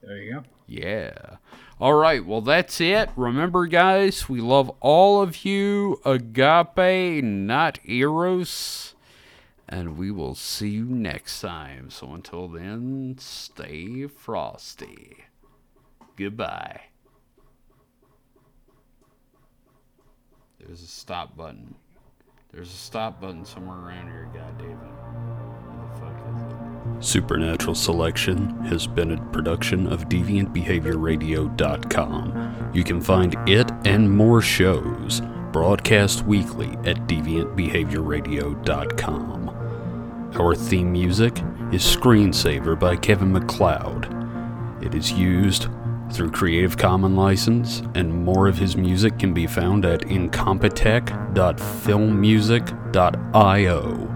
Speaker 2: There you go.
Speaker 1: Yeah. All right. Well, that's it. Remember, guys, we love all of you. Agape, not Eros. And we will see you next time. So until then, stay frosty. Goodbye. There's a stop button. There's a stop button somewhere around here, God David. Where the fuck is it? Supernatural Selection has been a production of DeviantBehaviorRadio.com. You can find it and more shows broadcast weekly at DeviantBehaviorRadio.com. Our theme music is Screensaver by Kevin MacLeod. It is used through Creative Commons license, and more of his music can be found at incompetech.filmmusic.io.